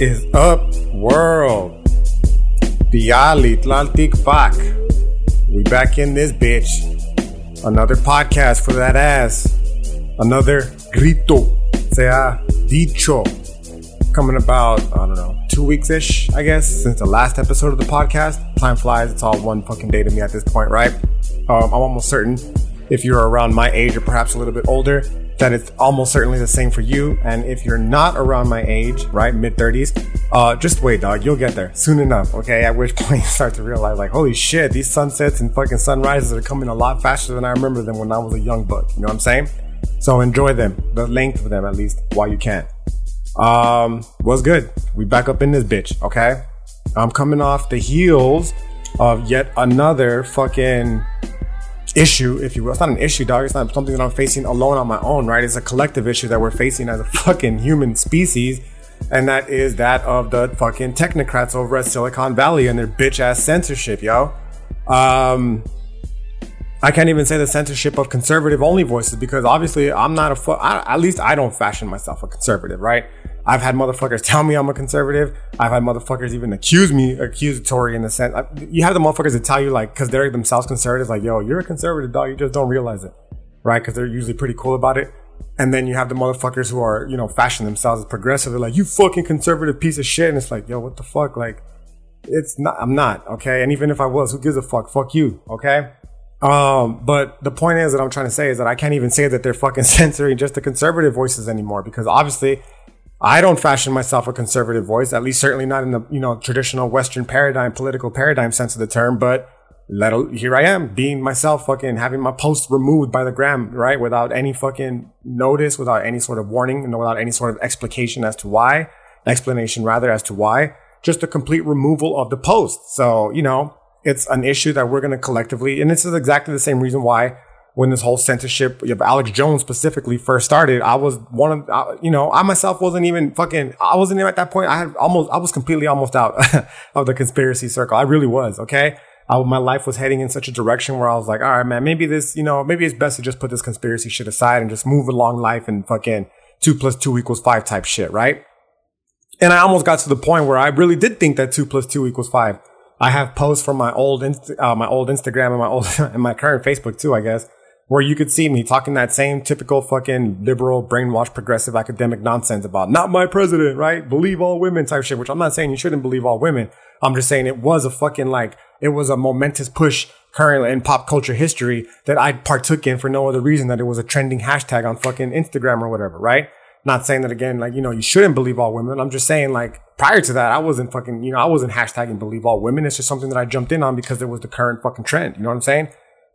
Is up, world? Bialy Atlantic Fuck. We back in this bitch. Another podcast for that ass. Another grito, sea dicho. Coming about, I don't know, two weeks ish, I guess, since the last episode of the podcast. Time flies, it's all one fucking day to me at this point, right? Um, I'm almost certain if you're around my age or perhaps a little bit older, that it's almost certainly the same for you. And if you're not around my age, right, mid 30s, uh, just wait, dog. You'll get there soon enough. Okay. At which point you start to realize, like, holy shit, these sunsets and fucking sunrises are coming a lot faster than I remember them when I was a young buck. You know what I'm saying? So enjoy them, the length of them at least, while you can. Um, was good. We back up in this bitch. Okay. I'm coming off the heels of yet another fucking issue, if you will. It's not an issue, dog. It's not something that I'm facing alone on my own, right? It's a collective issue that we're facing as a fucking human species. And that is that of the fucking technocrats over at Silicon Valley and their bitch ass censorship, yo. Um, I can't even say the censorship of conservative only voices because obviously I'm not a fu- I, at least I don't fashion myself a conservative, right? I've had motherfuckers tell me I'm a conservative. I've had motherfuckers even accuse me, accusatory in the sense. You have the motherfuckers that tell you like, cause they're themselves conservatives, like, yo, you're a conservative dog. You just don't realize it, right? Cause they're usually pretty cool about it. And then you have the motherfuckers who are, you know, fashion themselves as progressive. They're like, you fucking conservative piece of shit. And it's like, yo, what the fuck? Like, it's not, I'm not, okay? And even if I was, who gives a fuck? Fuck you, okay? Um, but the point is that I'm trying to say is that I can't even say that they're fucking censoring just the conservative voices anymore because obviously I don't fashion myself a conservative voice, at least certainly not in the, you know, traditional Western paradigm, political paradigm sense of the term, but let, here I am being myself, fucking having my post removed by the gram, right? Without any fucking notice, without any sort of warning, and without any sort of explication as to why, explanation rather as to why, just a complete removal of the post. So, you know, it's an issue that we're going to collectively, and this is exactly the same reason why when this whole censorship of Alex Jones specifically first started, I was one of, uh, you know, I myself wasn't even fucking, I wasn't even at that point. I had almost, I was completely almost out of the conspiracy circle. I really was. Okay. I, my life was heading in such a direction where I was like, all right, man, maybe this, you know, maybe it's best to just put this conspiracy shit aside and just move along life and fucking two plus two equals five type shit. Right. And I almost got to the point where I really did think that two plus two equals five. I have posts from my old, uh, my old Instagram and my old, and my current Facebook too, I guess, where you could see me talking that same typical fucking liberal, brainwashed, progressive academic nonsense about not my president, right? Believe all women type shit, which I'm not saying you shouldn't believe all women. I'm just saying it was a fucking like, it was a momentous push currently in pop culture history that I partook in for no other reason that it was a trending hashtag on fucking Instagram or whatever, right? Not saying that again, like, you know, you shouldn't believe all women. I'm just saying, like, prior to that, I wasn't fucking, you know, I wasn't hashtagging believe all women. It's just something that I jumped in on because it was the current fucking trend. You know what I'm saying?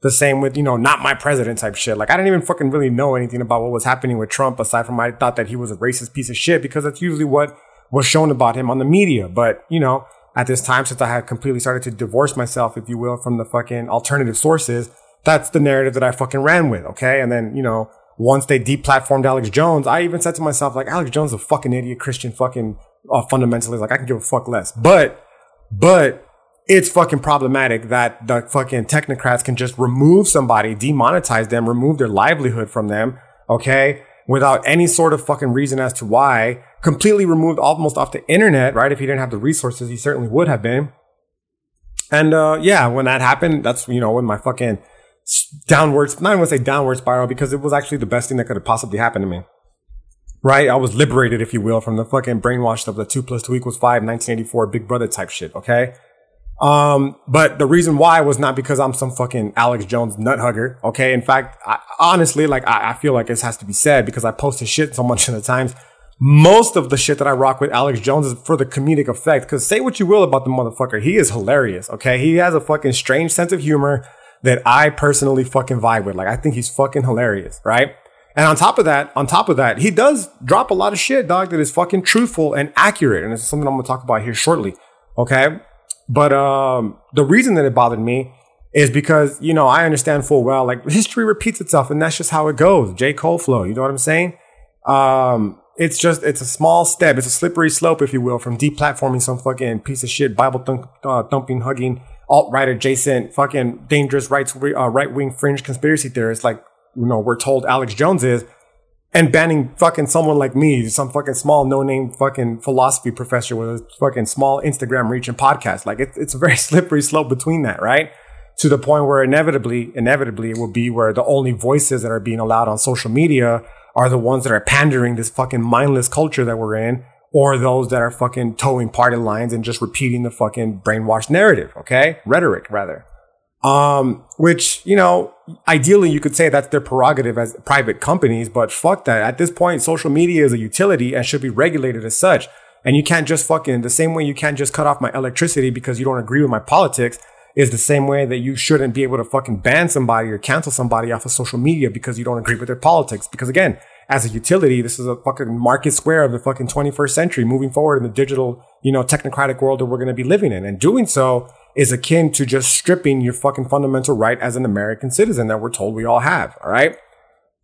The same with, you know, not my president type shit. Like, I didn't even fucking really know anything about what was happening with Trump aside from I thought that he was a racist piece of shit because that's usually what was shown about him on the media. But, you know, at this time, since I had completely started to divorce myself, if you will, from the fucking alternative sources, that's the narrative that I fucking ran with. Okay. And then, you know, once they deplatformed Alex Jones, I even said to myself, like, Alex Jones is a fucking idiot Christian fucking uh, fundamentalist. Like, I can give a fuck less. But, but it's fucking problematic that the fucking technocrats can just remove somebody, demonetize them, remove their livelihood from them. Okay. Without any sort of fucking reason as to why, completely removed almost off the internet, right? If he didn't have the resources, he certainly would have been. And, uh, yeah, when that happened, that's, you know, when my fucking, downwards, not even say downward spiral because it was actually the best thing that could have possibly happened to me. Right? I was liberated, if you will, from the fucking brainwashed of the two plus two equals five, 1984 big brother type shit. Okay. Um, but the reason why was not because I'm some fucking Alex Jones nut hugger. Okay. In fact, I, honestly, like I, I feel like this has to be said because I post his shit so much of the times. Most of the shit that I rock with Alex Jones is for the comedic effect. Cause say what you will about the motherfucker. He is hilarious. Okay. He has a fucking strange sense of humor that I personally fucking vibe with. Like, I think he's fucking hilarious, right? And on top of that, on top of that, he does drop a lot of shit, dog, that is fucking truthful and accurate. And it's something I'm gonna talk about here shortly. Okay. But um, the reason that it bothered me is because, you know, I understand full well, like history repeats itself and that's just how it goes. J. Cole flow, you know what I'm saying? Um, it's just, it's a small step. It's a slippery slope, if you will, from deplatforming some fucking piece of shit, Bible thump, uh, thumping, hugging, alt right adjacent, fucking dangerous right uh, right wing fringe conspiracy theorists, like you know we're told Alex Jones is, and banning fucking someone like me, some fucking small no name fucking philosophy professor with a fucking small Instagram reach and podcast. Like it's, it's a very slippery slope between that, right? To the point where inevitably, inevitably it will be where the only voices that are being allowed on social media are the ones that are pandering this fucking mindless culture that we're in or those that are fucking towing party lines and just repeating the fucking brainwashed narrative, okay? Rhetoric, rather. Um, which, you know, ideally you could say that's their prerogative as private companies, but fuck that. At this point, social media is a utility and should be regulated as such. And you can't just fucking, the same way you can't just cut off my electricity because you don't agree with my politics is the same way that you shouldn't be able to fucking ban somebody or cancel somebody off of social media because you don't agree with their politics. Because again, as a utility, this is a fucking market square of the fucking 21st century moving forward in the digital, you know, technocratic world that we're going to be living in. And doing so is akin to just stripping your fucking fundamental right as an American citizen that we're told we all have. All right.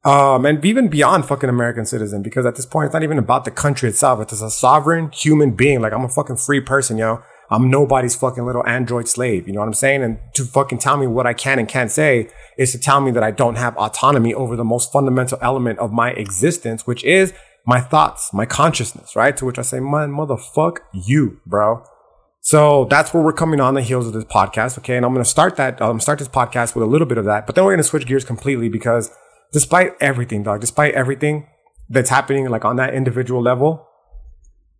Um, and even beyond fucking American citizen, because at this point, it's not even about the country itself. It's a sovereign human being. Like I'm a fucking free person, yo. I'm nobody's fucking little android slave. You know what I'm saying? And to fucking tell me what I can and can't say is to tell me that I don't have autonomy over the most fundamental element of my existence, which is my thoughts, my consciousness, right? To which I say, man, motherfuck you, bro. So that's where we're coming on the heels of this podcast. Okay. And I'm going to start that, um, start this podcast with a little bit of that, but then we're going to switch gears completely because despite everything, dog, despite everything that's happening, like on that individual level,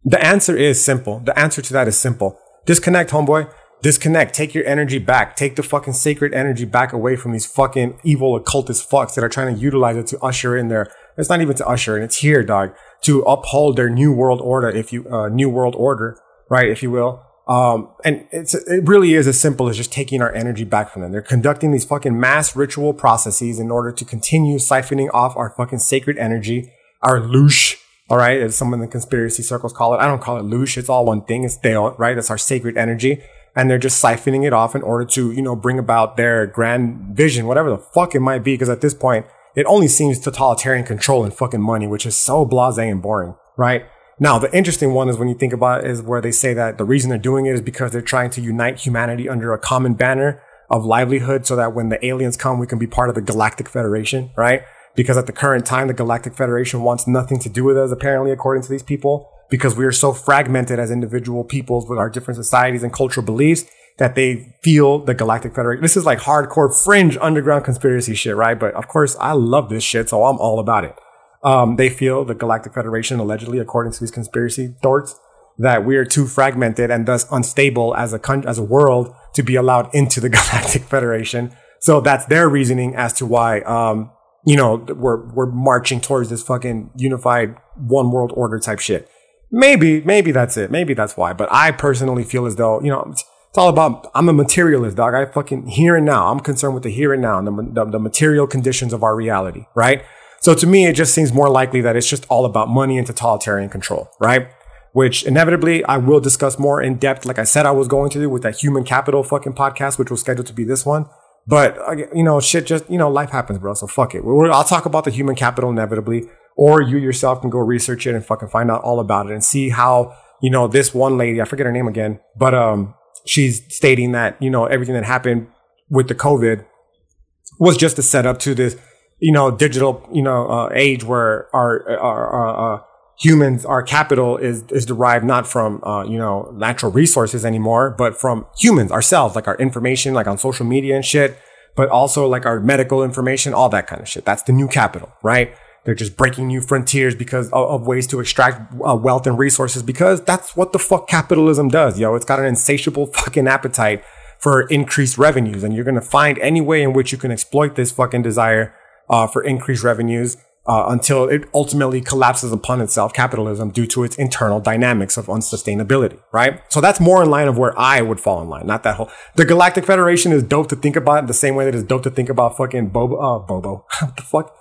the answer is simple. The answer to that is simple. Disconnect, homeboy. Disconnect. Take your energy back. Take the fucking sacred energy back away from these fucking evil occultist fucks that are trying to utilize it to usher in their, it's not even to usher in, it's here, dog, to uphold their new world order, if you, uh, new world order, right, if you will. Um, and it's, it really is as simple as just taking our energy back from them. They're conducting these fucking mass ritual processes in order to continue siphoning off our fucking sacred energy, our loosh, all right, as some in the conspiracy circles call it. I don't call it loosh. It's all one thing. It's Dale, right? That's our sacred energy. And they're just siphoning it off in order to, you know, bring about their grand vision, whatever the fuck it might be. Cause at this point, it only seems totalitarian control and fucking money, which is so blasé and boring, right? Now, the interesting one is when you think about it is where they say that the reason they're doing it is because they're trying to unite humanity under a common banner of livelihood so that when the aliens come, we can be part of the Galactic Federation, right? Because at the current time, the Galactic Federation wants nothing to do with us, apparently, according to these people, because we are so fragmented as individual peoples with our different societies and cultural beliefs that they feel the Galactic Federation. This is like hardcore fringe underground conspiracy shit, right? But of course, I love this shit, so I'm all about it. Um, they feel the Galactic Federation, allegedly, according to these conspiracy dorks, that we are too fragmented and thus unstable as a as a world to be allowed into the Galactic Federation. So that's their reasoning as to why, um, you know, we're, we're marching towards this fucking unified one world order type shit. Maybe, maybe that's it. Maybe that's why. But I personally feel as though, you know, it's, it's all about, I'm a materialist, dog. I fucking here and now. I'm concerned with the here and now and the, the, the material conditions of our reality, right? So to me, it just seems more likely that it's just all about money and totalitarian control, right? Which inevitably I will discuss more in depth, like I said I was going to do with that human capital fucking podcast, which was scheduled to be this one. But you know, shit, just you know, life happens, bro. So fuck it. We're, I'll talk about the human capital inevitably, or you yourself can go research it and fucking find out all about it and see how you know this one lady. I forget her name again, but um, she's stating that you know everything that happened with the COVID was just a setup to this you know, digital, you know, uh, age where our, our, our uh, humans, our capital is, is derived not from, uh, you know, natural resources anymore, but from humans ourselves, like our information, like on social media and shit, but also like our medical information, all that kind of shit. That's the new capital, right? They're just breaking new frontiers because of, of ways to extract uh, wealth and resources because that's what the fuck capitalism does, yo. It's got an insatiable fucking appetite for increased revenues. And you're going to find any way in which you can exploit this fucking desire uh, for increased revenues uh, until it ultimately collapses upon itself, capitalism, due to its internal dynamics of unsustainability, right? So that's more in line of where I would fall in line, not that whole. The Galactic Federation is dope to think about the same way that it's dope to think about fucking Bobo, uh, Bobo. what the fuck?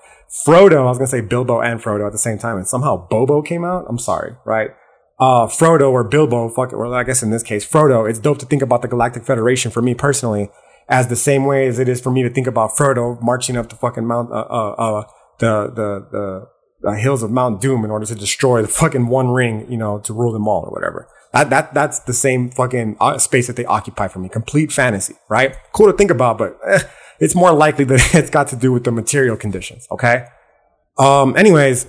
Frodo. I was gonna say Bilbo and Frodo at the same time, and somehow Bobo came out. I'm sorry, right? Uh, Frodo or Bilbo, fuck it, or I guess in this case, Frodo. It's dope to think about the Galactic Federation for me personally as the same way as it is for me to think about Frodo marching up the fucking Mount, uh, uh, uh the, the, the, hills of Mount Doom in order to destroy the fucking One Ring, you know, to rule them all or whatever. That, that, that's the same fucking uh, space that they occupy for me. Complete fantasy, right? Cool to think about, but eh, it's more likely that it's got to do with the material conditions. Okay. Um, anyways,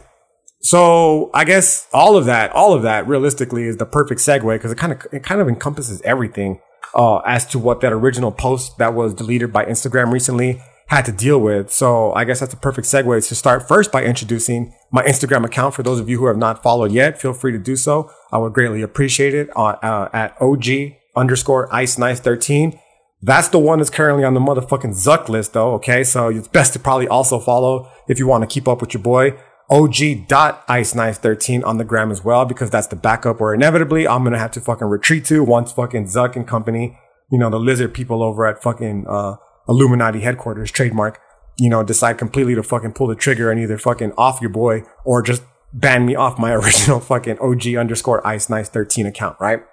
So I guess all of that, all of that realistically is the perfect segue because it kind of, it kind of encompasses everything, uh, as to what that original post that was deleted by Instagram recently had to deal with. So I guess that's a perfect segue to start first by introducing my Instagram account. For those of you who have not followed yet, feel free to do so. I would greatly appreciate it uh, uh, at OG underscore ice nice 13. That's the one that's currently on the motherfucking Zuck list though. Okay. So it's best to probably also follow if you want to keep up with your boy. OG.IceKnife13 on the gram as well, because that's the backup where inevitably I'm going to have to fucking retreat to once fucking Zuck and company, you know, the lizard people over at fucking, uh, Illuminati headquarters trademark, you know, decide completely to fucking pull the trigger and either fucking off your boy or just ban me off my original fucking OG underscore ice nice 13 account, right?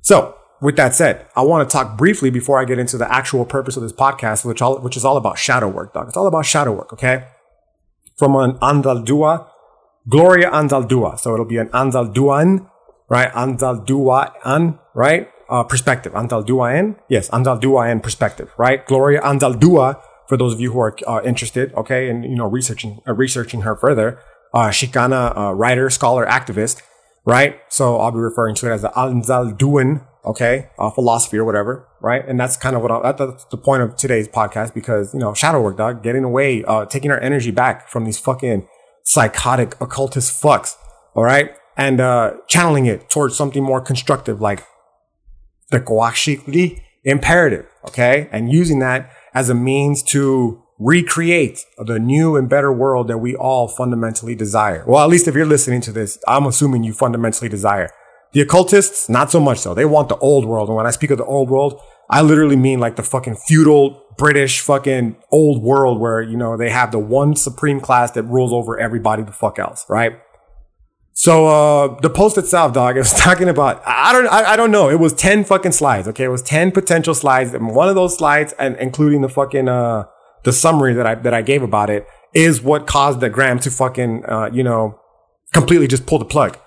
So with that said, I want to talk briefly before I get into the actual purpose of this podcast, which all, which is all about shadow work, dog. It's all about shadow work, okay? From an Anzaldua, Gloria Anzaldua. So it'll be an Anzalduan, right? Anzalduan, right? Uh, perspective. Anzalduan. Yes, Anzalduan perspective, right? Gloria Anzaldua, for those of you who are uh, interested, okay, and, you know, researching, uh, researching her further, uh, Chicana, uh, writer, scholar, activist, right? So I'll be referring to it as the Anzalduan okay, uh, philosophy or whatever, right? And that's kind of what I, that's the point of today's podcast because, you know, shadow work, dog, getting away, uh, taking our energy back from these fucking psychotic occultist fucks, all right? And, uh, channeling it towards something more constructive like the Coyolxauhqui imperative, okay? And using that as a means to recreate the new and better world that we all fundamentally desire. Well, at least if you're listening to this, I'm assuming you fundamentally desire. The occultists, not so much so. They want the old world. And when I speak of the old world, I literally mean like the fucking feudal British fucking old world where, you know, they have the one supreme class that rules over everybody the fuck else, right? So, uh, the post itself, dog, it was talking about, I don't, I, I don't know. It was 10 fucking slides. Okay. It was 10 potential slides. And one of those slides and including the fucking, uh, the summary that I, that I gave about it is what caused the gram to fucking, uh, you know, completely just pull the plug.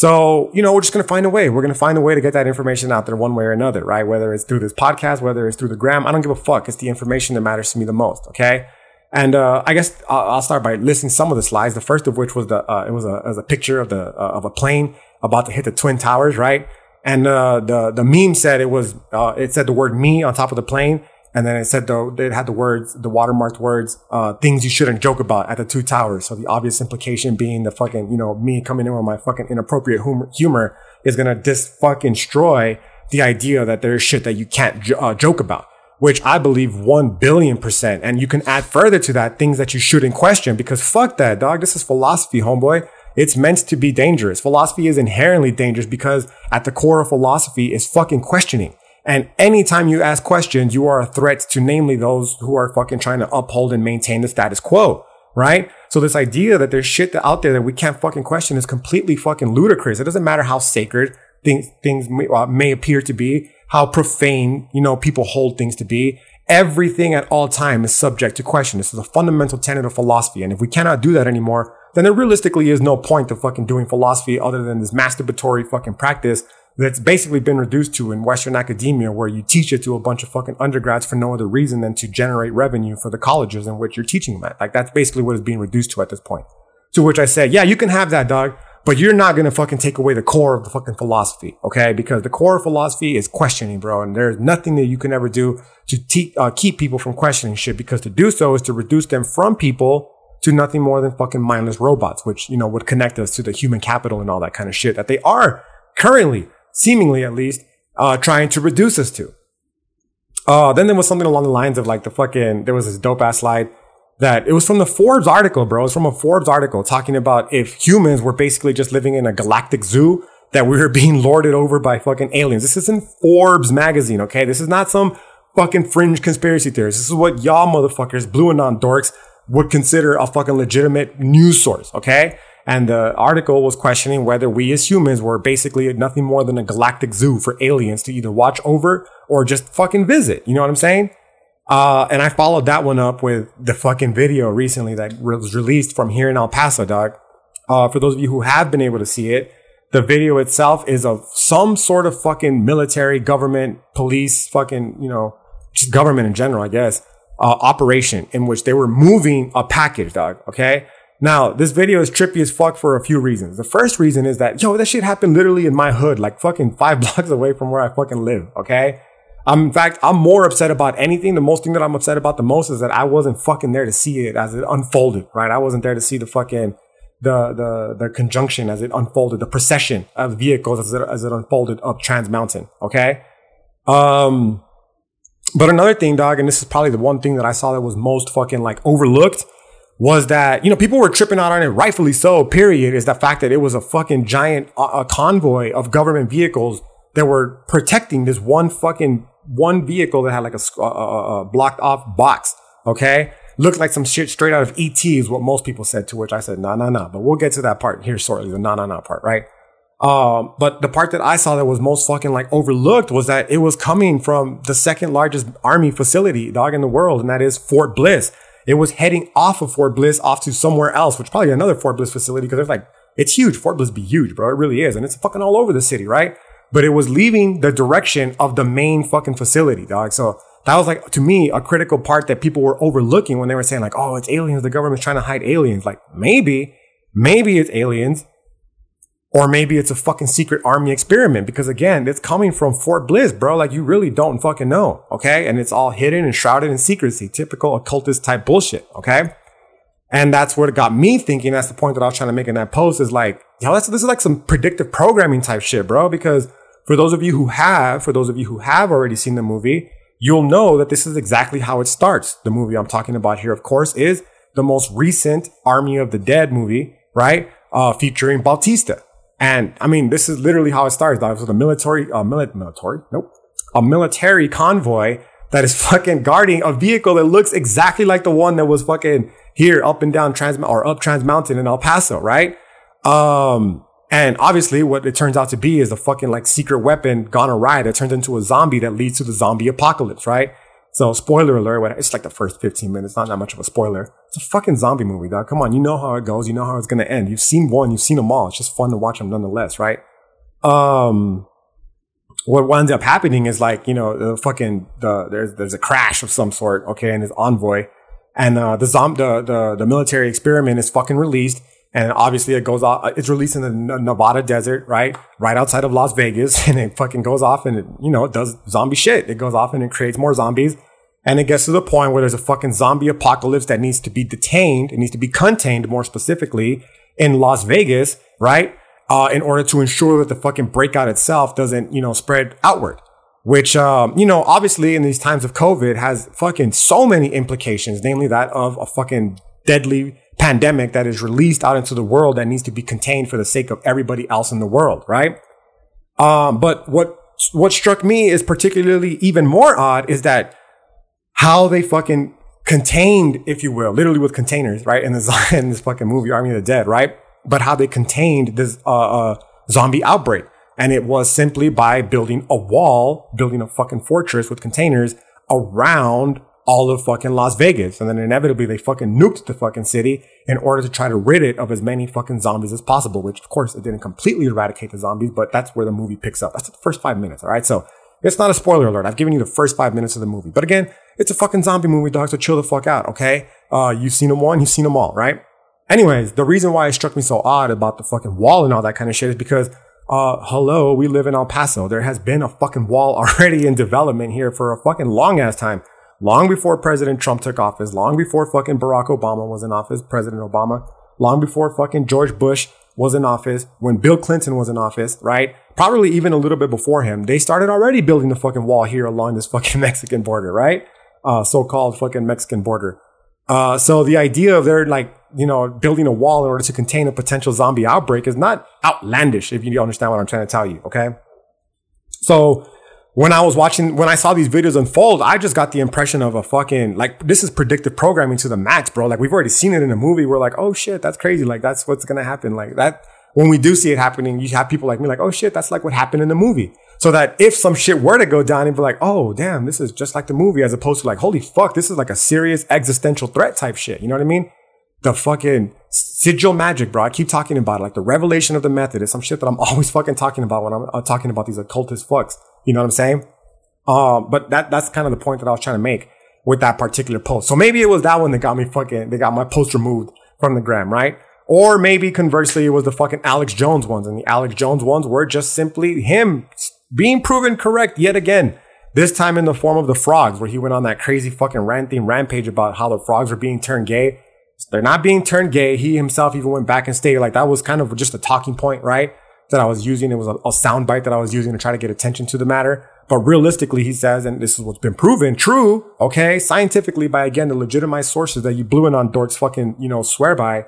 So, you know, we're just going to find a way. We're going to find a way to get that information out there one way or another, right? Whether it's through this podcast, whether it's through the gram, I don't give a fuck. It's the information that matters to me the most. Okay. And, uh, I guess I'll, start by listing some of the slides. The first of which was the, uh, it was a, was a picture of the, uh, of a plane about to hit the twin towers, right? And, uh, the, the meme said it was, uh, it said the word me on top of the plane. And then it said though, it had the words, the watermarked words, uh, things you shouldn't joke about at the two towers. So the obvious implication being the fucking, you know, me coming in with my fucking inappropriate humor, humor is to dis fucking destroy the idea that there's shit that you can't uh, joke about, which I believe one billion percent. And you can add further to that things that you shouldn't question because fuck that dog. This is philosophy, homeboy. It's meant to be dangerous. Philosophy is inherently dangerous because at the core of philosophy is fucking questioning. And anytime you ask questions, you are a threat to namely those who are fucking trying to uphold and maintain the status quo, right? So this idea that there's shit out there that we can't fucking question is completely fucking ludicrous. It doesn't matter how sacred things, things may, uh, may appear to be, how profane, you know, people hold things to be. Everything at all time is subject to question. This is a fundamental tenet of philosophy. And if we cannot do that anymore, then there realistically is no point to fucking doing philosophy other than this masturbatory fucking practice that's basically been reduced to in Western academia, where you teach it to a bunch of fucking undergrads for no other reason than to generate revenue for the colleges in which you're teaching them at. Like that's basically what it's being reduced to at this point. To which I said, yeah, you can have that, dog, but you're not to fucking take away the core of the fucking philosophy. Okay. Because the core of philosophy is questioning, bro. And there's nothing that you can ever do to te- uh, keep people from questioning shit because to do so is to reduce them from people to nothing more than fucking mindless robots, which, you know, would connect us to the human capital and all that kind of shit that they are currently seemingly at least, uh, trying to reduce us to. Uh, then there was something along the lines of like the fucking, there was this dope ass slide that it was from the Forbes article, bro. It was from a Forbes article talking about if humans were basically just living in a galactic zoo that we were being lorded over by fucking aliens. This is in Forbes magazine, okay? This is not some fucking fringe conspiracy theorist. This is what y'all motherfuckers, BlueAnon dorks, would consider a fucking legitimate news source, okay? And the article was questioning whether we as humans were basically nothing more than a galactic zoo for aliens to either watch over or just fucking visit. You know what I'm saying? Uh, and I followed that one up with the fucking video recently that was released from here in El Paso, dog. Uh, for those of you who have been able to see it, the video itself is of some sort of fucking military, government, police, fucking, you know, just government in general, I guess, uh, operation in which they were moving a package, dog. Okay. Now, this video is trippy as fuck for a few reasons. The first reason is that, yo, that shit happened literally in my hood, like fucking five blocks away from where I fucking live, okay? I'm, in fact, I'm more upset about anything. The most thing that I'm upset about the most is that I wasn't fucking there to see it as it unfolded, right? I wasn't there to see the fucking, the, the, the conjunction as it unfolded, the procession of vehicles as it, as it unfolded up Trans Mountain, okay? Um, but another thing, dog, and this is probably the one thing that I saw that was most fucking like overlooked was that, you know, people were tripping out on it, rightfully so, period, is the fact that it was a fucking giant uh, a convoy of government vehicles that were protecting this one fucking, one vehicle that had like a, a, a uh, uh, blocked off box. Okay. Looked like some shit straight out of ET is what most people said, to which I said, no, no, no. But we'll get to that part here shortly, the no, no, no part, right? Um, but the part that I saw that was most fucking like overlooked was that it was coming from the second largest army facility, dog, in the world, and that is Fort Bliss. It was heading off of Fort Bliss off to somewhere else, which probably another Fort Bliss facility because there's like, it's huge. Fort Bliss be huge, bro. It really is. And it's fucking all over the city, right? But it was leaving the direction of the main fucking facility, dog. So that was like, to me, a critical part that people were overlooking when they were saying like, oh, it's aliens. The government's trying to hide aliens. Like maybe, maybe it's aliens or maybe it's a fucking secret army experiment because again, it's coming from Fort Bliss, bro. Like you really don't fucking know. Okay. And it's all hidden and shrouded in secrecy, typical occultist type bullshit. Okay. And that's what it got me thinking. That's the point that I was trying to make in that post is like, yo, this is like some predictive programming type shit, bro. Because for those of you who have, for those of you who have already seen the movie, you'll know that this is exactly how it starts. The movie I'm talking about here, of course, is the most recent Army of the Dead movie, right? Uh, featuring Bautista. And I mean, this is literally how it starts. That was a military, uh, mili- military, nope, a military convoy that is fucking guarding a vehicle that looks exactly like the one that was fucking here up and down Trans or up Trans Mountain in El Paso, right? Um, and obviously what it turns out to be is a fucking like secret weapon gone awry that turns into a zombie that leads to the zombie apocalypse, right? So spoiler alert, it's like the first 15 minutes, not that much of a spoiler. It's a fucking zombie movie, dog. Come on, you know how it goes, you know how it's gonna end. You've seen one, you've seen them all. It's just fun to watch them nonetheless, right? Um, what winds up happening is like, you know, the fucking, the, there's, there's a crash of some sort, okay, and this envoy. And, uh, the zom, the, the, the military experiment is fucking released. And obviously it goes off, it's released in the Nevada desert, right? Right outside of Las Vegas. And it fucking goes off and it, you know, it does zombie shit. It goes off and it creates more zombies. And it gets to the point where there's a fucking zombie apocalypse that needs to be detained. It needs to be contained more specifically in Las Vegas, right? Uh, in order to ensure that the fucking breakout itself doesn't, you know, spread outward. Which, um, you know, obviously in these times of COVID has fucking so many implications, namely that of a fucking deadly pandemic that is released out into the world that needs to be contained for the sake of everybody else in the world, right? Um, but what what struck me is particularly even more odd is that how they fucking contained, if you will, literally with containers, right? In this in this fucking movie, Army of the Dead, right? But how they contained this uh, uh, zombie outbreak, and it was simply by building a wall, building a fucking fortress with containers around all of fucking Las Vegas. And then inevitably they fucking nuked the fucking city in order to try to rid it of as many fucking zombies as possible, which of course it didn't completely eradicate the zombies, but that's where the movie picks up. That's the first five minutes. All right. So it's not a spoiler alert. I've given you the first five minutes of the movie, but again, it's a fucking zombie movie, dog. So chill the fuck out. Okay. Uh, you've seen them one, you've seen them all, right? Anyways, the reason why it struck me so odd about the fucking wall and all that kind of shit is because uh, hello, we live in El Paso. There has been a fucking wall already in development here for a fucking long ass time long before President Trump took office, long before fucking Barack Obama was in office, President Obama, long before fucking George Bush was in office, when Bill Clinton was in office, right? Probably even a little bit before him. They started already building the fucking wall here along this fucking Mexican border, right? Uh, so-called fucking Mexican border. Uh, so the idea of they're like, you know, building a wall in order to contain a potential zombie outbreak is not outlandish, if you understand what I'm trying to tell you, okay? So when I was watching, when I saw these videos unfold, I just got the impression of a fucking, like, this is predictive programming to the max, bro. Like, we've already seen it in a movie. We're like, oh shit, that's crazy. Like, that's what's to happen. Like, that, when we do see it happening, you have people like me like, oh shit, that's like what happened in the movie. So that if some shit were to go down and be like, oh damn, this is just like the movie, as opposed to like, holy fuck, this is like a serious existential threat type shit. You know what I mean? The fucking sigil magic, bro. I keep talking about it. Like the revelation of the method is some shit that I'm always fucking talking about when I'm uh, talking about these occultist fucks. You know what I'm saying? Um, but that, that's kind of the point that I was trying to make with that particular post. So maybe it was that one that got me fucking, they got my post removed from the gram, right? Or maybe conversely, it was the fucking Alex Jones ones, and the Alex Jones ones were just simply him being proven correct yet again. This time in the form of the frogs, where he went on that crazy fucking ranting rampage about how the frogs were being turned gay. They're not being turned gay. He himself even went back and stated like that was kind of just a talking point, right? That I was using. It was a, a soundbite that I was using to try to get attention to the matter. But realistically, he says, and this is what's been proven true, okay, scientifically by again the legitimized sources that you BlueAnon dorks fucking, you know, swear by,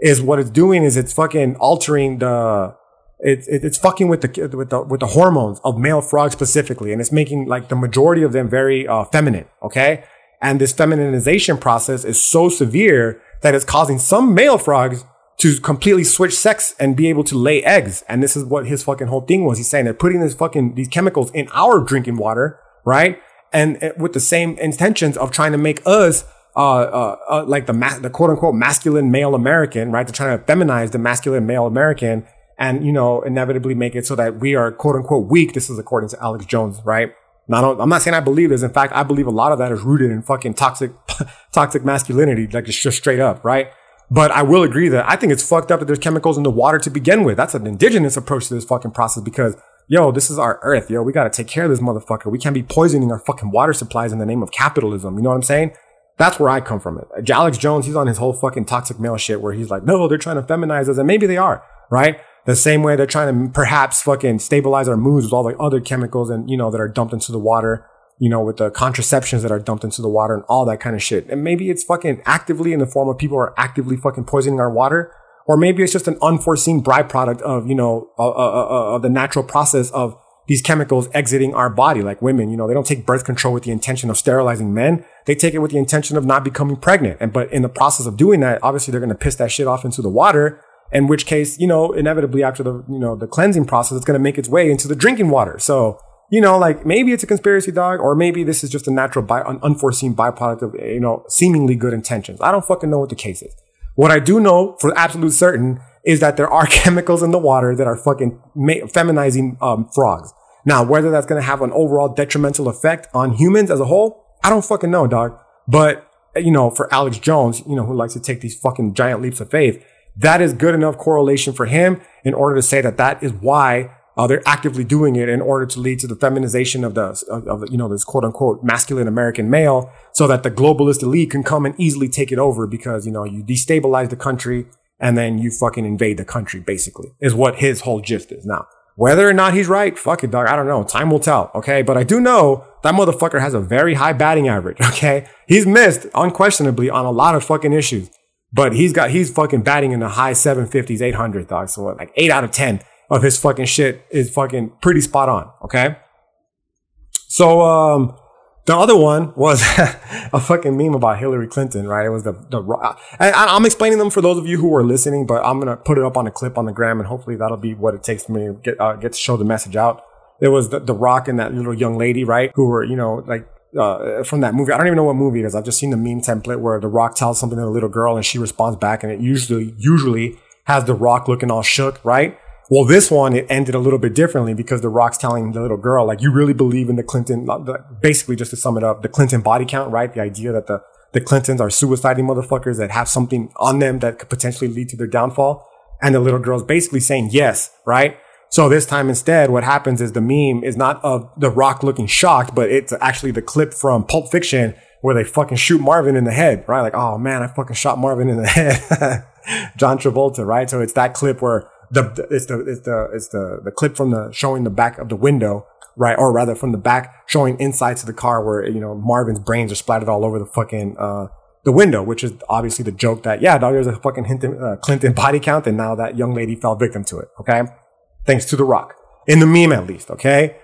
is what it's doing is it's fucking altering the it's it's fucking with the with the with the hormones of male frogs specifically, and it's making like the majority of them very uh, feminine. Okay, and this femininization process is so severe that it's causing some male frogs to completely switch sex and be able to lay eggs. And this is what his fucking whole thing was. He's saying they're putting this fucking these chemicals in our drinking water, right? And with the same intentions of trying to make us uh, uh, uh, like the ma- the quote unquote masculine male American, right? They're trying to feminize the masculine male American and, you know, inevitably make it so that we are quote unquote weak. This is according to Alex Jones, right? Not, I'm not saying I believe this. In fact, I believe a lot of that is rooted in fucking toxic, toxic masculinity, like just straight up, right? But I will agree that I think it's fucked up that there's chemicals in the water to begin with. That's an indigenous approach to this fucking process because, yo, this is our earth, yo. We got to take care of this motherfucker. We can't be poisoning our fucking water supplies in the name of capitalism. You know what I'm saying? That's where I come from. It. Alex Jones, he's on his whole fucking toxic male shit where he's like, no, they're trying to feminize us. And maybe they are, right? The same way they're trying to perhaps fucking stabilize our moods with all the other chemicals and, you know, that are dumped into the water, you know, with the contraceptions that are dumped into the water and all that kind of shit. And maybe it's fucking actively in the form of people are actively fucking poisoning our water. Or maybe it's just an unforeseen byproduct of, you know, uh, uh, uh, the natural process of these chemicals exiting our body, like women, you know, they don't take birth control with the intention of sterilizing men. They take it with the intention of not becoming pregnant. And, but in the process of doing that, obviously they're going to piss that shit off into the water. In which case, you know, inevitably after the, you know, the cleansing process, it's going to make its way into the drinking water. So, you know, like maybe it's a conspiracy dog, or maybe this is just a natural, by, an unforeseen byproduct of, you know, seemingly good intentions. I don't fucking know what the case is. What I do know for absolute certain is that there are chemicals in the water that are fucking ma- feminizing um, frogs. Now, whether that's going to have an overall detrimental effect on humans as a whole, I don't fucking know, dog. But, you know, for Alex Jones, you know, who likes to take these fucking giant leaps of faith, that is good enough correlation for him in order to say that that is why uh, they're actively doing it in order to lead to the feminization of the, of, of, you know, this quote unquote masculine American male so that the globalist elite can come and easily take it over because, you know, you destabilize the country and then you fucking invade the country, basically, is what his whole gist is. Now, whether or not he's right, fuck it, dog. I don't know. Time will tell. Okay. But I do know that motherfucker has a very high batting average. Okay. He's missed unquestionably on a lot of fucking issues, but he's got, he's fucking batting in the high 750s, 800, dog. So like eight out of 10 of his fucking shit is fucking pretty spot on. Okay. So, um, the other one was a fucking meme about Hillary Clinton, right? It was the, the, I, am explaining them for those of you who are listening, but I'm to put it up on a clip on the gram and hopefully that'll be what it takes for me to get, uh, get to show the message out. It was the, the Rock and that little young lady, right? Who were, you know, like, uh, from that movie. I don't even know what movie it is. I've just seen the meme template where the Rock tells something to the little girl and she responds back and it usually, usually has the Rock looking all shook, right? Well, this one, it ended a little bit differently because The Rock's telling the little girl, like, you really believe in the Clinton, basically just to sum it up, the Clinton body count, right? The idea that the, the Clintons are suiciding motherfuckers that have something on them that could potentially lead to their downfall. And the little girl's basically saying yes, right? So this time instead, what happens is the meme is not of The Rock looking shocked, but it's actually the clip from Pulp Fiction where they fucking shoot Marvin in the head, right? Like, oh man, I fucking shot Marvin in the head. John Travolta, right? So it's that clip where the, it's the it's the it's the the clip from the showing the back of the window, right? Or rather from the back showing inside to the car where you know Marvin's brains are splattered all over the fucking uh the window, which is obviously the joke that yeah, dog, there's a fucking Hinton, uh, Clinton body count, and now that young lady fell victim to it. Okay, thanks to The Rock in the meme at least. Okay,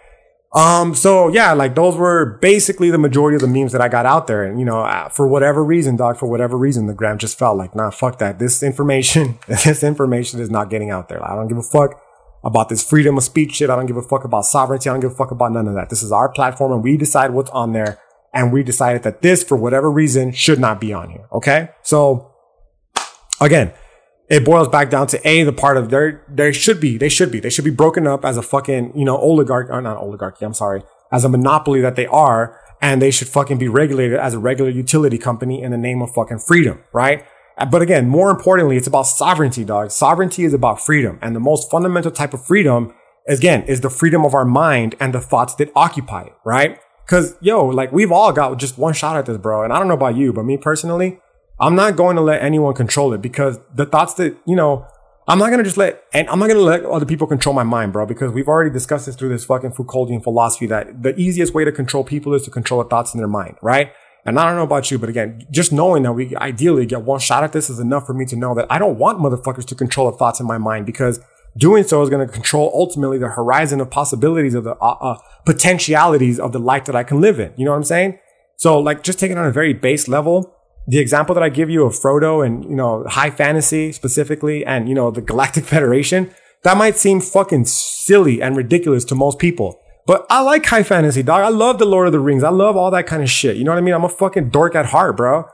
um, so yeah, like those were basically the majority of the memes that I got out there. And, you know, uh, for whatever reason, dog, for whatever reason, the gram just felt like, nah, fuck that. This information, this information is not getting out there. I don't give a fuck about this freedom of speech shit. I don't give a fuck about sovereignty. I don't give a fuck about none of that. This is our platform and we decide what's on there. And we decided that this, for whatever reason, should not be on here. Okay. So again, it boils back down to a the part of there there should be they should be they should be broken up as a fucking you know oligarch or not oligarchy I'm sorry as a monopoly that they are and they should fucking be regulated as a regular utility company in the name of fucking freedom right uh, But again, more importantly, it's about sovereignty, dog. Sovereignty is about freedom. And the most fundamental type of freedom, again, is the freedom of our mind and the thoughts that occupy it, right? Cause yo, like we've all got just one shot at this, bro. And I don't know about you, but me personally, I'm not going to let anyone control it because the thoughts that, you know, I'm not gonna just let, and I'm not gonna let other people control my mind, bro, because we've already discussed this through this fucking Foucauldian philosophy that the easiest way to control people is to control the thoughts in their mind, right? And I don't know about you, but again, just knowing that we ideally get one shot at this is enough for me to know that I don't want motherfuckers to control the thoughts in my mind because doing so is going to control ultimately the horizon of possibilities of the uh, uh, potentialities of the life that I can live in. You know what I'm saying? So like just taking on a very base level, the example that I give you of Frodo and, you know, high fantasy specifically and, you know, the Galactic Federation, that might seem fucking silly and ridiculous to most people. But I like high fantasy, dog. I love the Lord of the Rings. I love all that kind of shit. You know what I mean? I'm a fucking dork at heart, bro.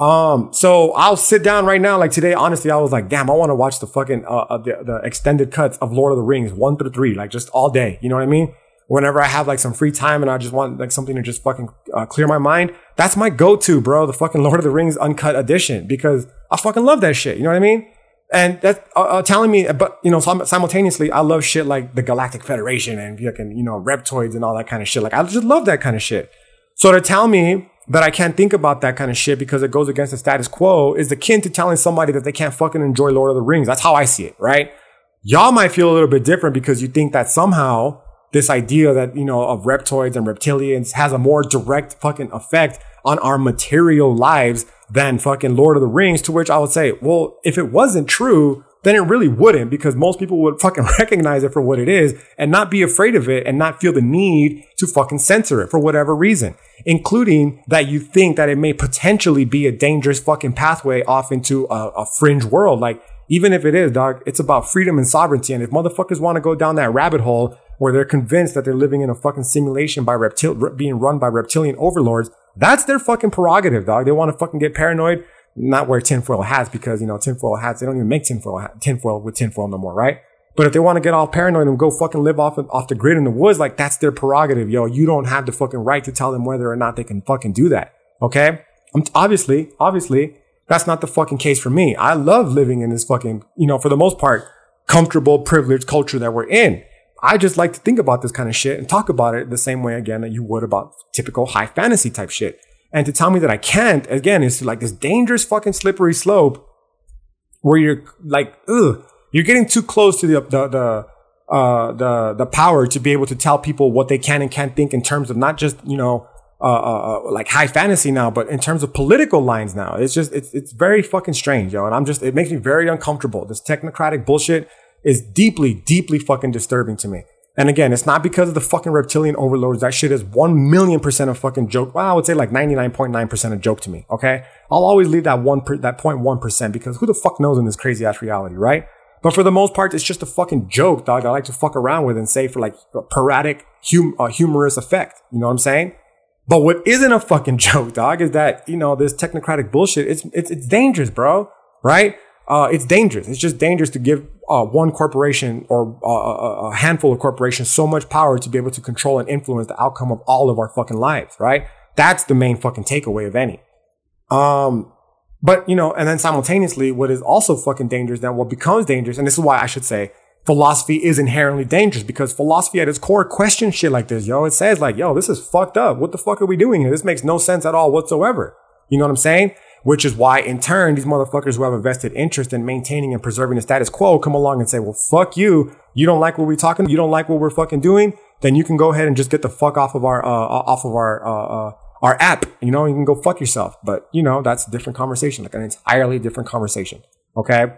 Um, so I'll sit down right now. Like today, honestly, I was like, damn, I want to watch the fucking, uh, uh, the, the extended cuts of Lord of the Rings one through three, like just all day. You know what I mean? Whenever I have like some free time and I just want like something to just fucking uh, clear my mind, that's my go-to, bro. The fucking Lord of the Rings uncut edition because I fucking love that shit. You know what I mean? And that's uh, uh, telling me, but you know, simultaneously, I love shit like the Galactic Federation and fucking, you know, reptoids and all that kind of shit. Like, I just love that kind of shit. So to tell me that I can't think about that kind of shit because it goes against the status quo is akin to telling somebody that they can't fucking enjoy Lord of the Rings. That's how I see it, right? Y'all might feel a little bit different because you think that somehow this idea that, you know, of reptoids and reptilians has a more direct fucking effect on our material lives than fucking Lord of the Rings, to which I would say, well, if it wasn't true, then it really wouldn't because most people would fucking recognize it for what it is and not be afraid of it and not feel the need to fucking censor it for whatever reason, including that you think that it may potentially be a dangerous fucking pathway off into a, a fringe world. Like, even if it is, dog, it's about freedom and sovereignty. And if motherfuckers want to go down that rabbit hole where they're convinced that they're living in a fucking simulation by reptil, being run by reptilian overlords, that's their fucking prerogative, dog. They want to fucking get paranoid, not wear tinfoil hats because, you know, tinfoil hats, they don't even make tinfoil, hat, tinfoil with tinfoil no more, right? But if they want to get all paranoid and go fucking live off of, off the grid in the woods, like that's their prerogative, yo. You don't have the fucking right to tell them whether or not they can fucking do that. Okay? I'm obviously, obviously, that's not the fucking case for me. I love living in this fucking, you know, for the most part, comfortable, privileged culture that we're in. I just like to think about this kind of shit and talk about it the same way again that you would about typical high fantasy type shit. And to tell me that I can't, again, is like this dangerous fucking slippery slope where you're like, ugh, you're getting too close to the, the, the, uh, the, the power to be able to tell people what they can and can't think in terms of not just, you know, uh, uh, uh, like high fantasy now, but in terms of political lines now, it's just, it's, it's very fucking strange, yo. And I'm just, it makes me very uncomfortable. This technocratic bullshit is deeply, deeply fucking disturbing to me. And again, it's not because of the fucking reptilian overlords. That shit is 1 million percent of fucking joke. Well, I would say like 99.9% of joke to me. Okay. I'll always leave that one, per, that 0.1% because who the fuck knows in this crazy ass reality, right? But for the most part, it's just a fucking joke, dog. I like to fuck around with and say for like a parodic, hum, uh, humorous effect. You know what I'm saying? But what isn't a fucking joke, dog, is that, you know, this technocratic bullshit, it's, it's, it's dangerous, bro. Right? Uh, it's dangerous. It's just dangerous to give uh, one corporation or uh, a handful of corporations so much power to be able to control and influence the outcome of all of our fucking lives, right? That's the main fucking takeaway of any. Um, but you know, and then simultaneously, what is also fucking dangerous, then what becomes dangerous, and this is why I should say philosophy is inherently dangerous because philosophy at its core questions shit like this, yo. It says like, yo, this is fucked up. What the fuck are we doing here? This makes no sense at all whatsoever. You know what I'm saying? Which is why in turn, these motherfuckers who have a vested interest in maintaining and preserving the status quo come along and say, well, fuck you. You don't like what we're talking. You don't like what we're fucking doing. Then you can go ahead and just get the fuck off of our, uh, off of our, uh, uh, our app. You know, you can go fuck yourself. But you know, that's a different conversation, like an entirely different conversation. Okay.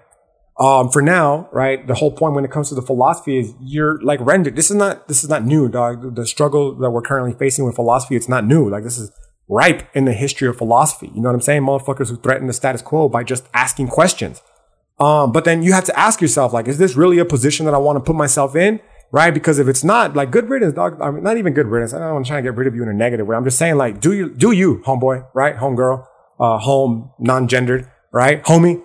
Um, for now, right, the whole point when it comes to the philosophy is you're like rendered. This is not, this is not new, dog. The struggle that we're currently facing with philosophy, it's not new. Like this is ripe in the history of philosophy. You know what I'm saying? Motherfuckers who threaten the status quo by just asking questions. Um, but then you have to ask yourself, like, is this really a position that I want to put myself in? Right? Because if it's not, like, good riddance, dog, I mean, not even good riddance. I don't want to try to get rid of you in a negative way. I'm just saying, like, do you, do you, homeboy, right? Homegirl, uh, home, non-gendered, right? Homie,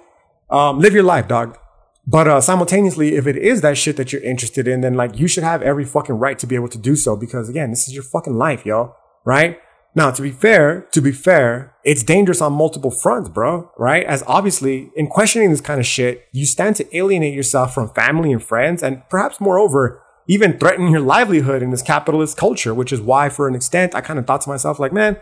um, live your life, dog. But, uh, simultaneously, if it is that shit that you're interested in, then, like, you should have every fucking right to be able to do so because, again, this is your fucking life, yo, right? Now, to be fair, to be fair, it's dangerous on multiple fronts, bro, right? As obviously in questioning this kind of shit, you stand to alienate yourself from family and friends and perhaps moreover, even threaten your livelihood in this capitalist culture, which is why for an extent, I kind of thought to myself like, man,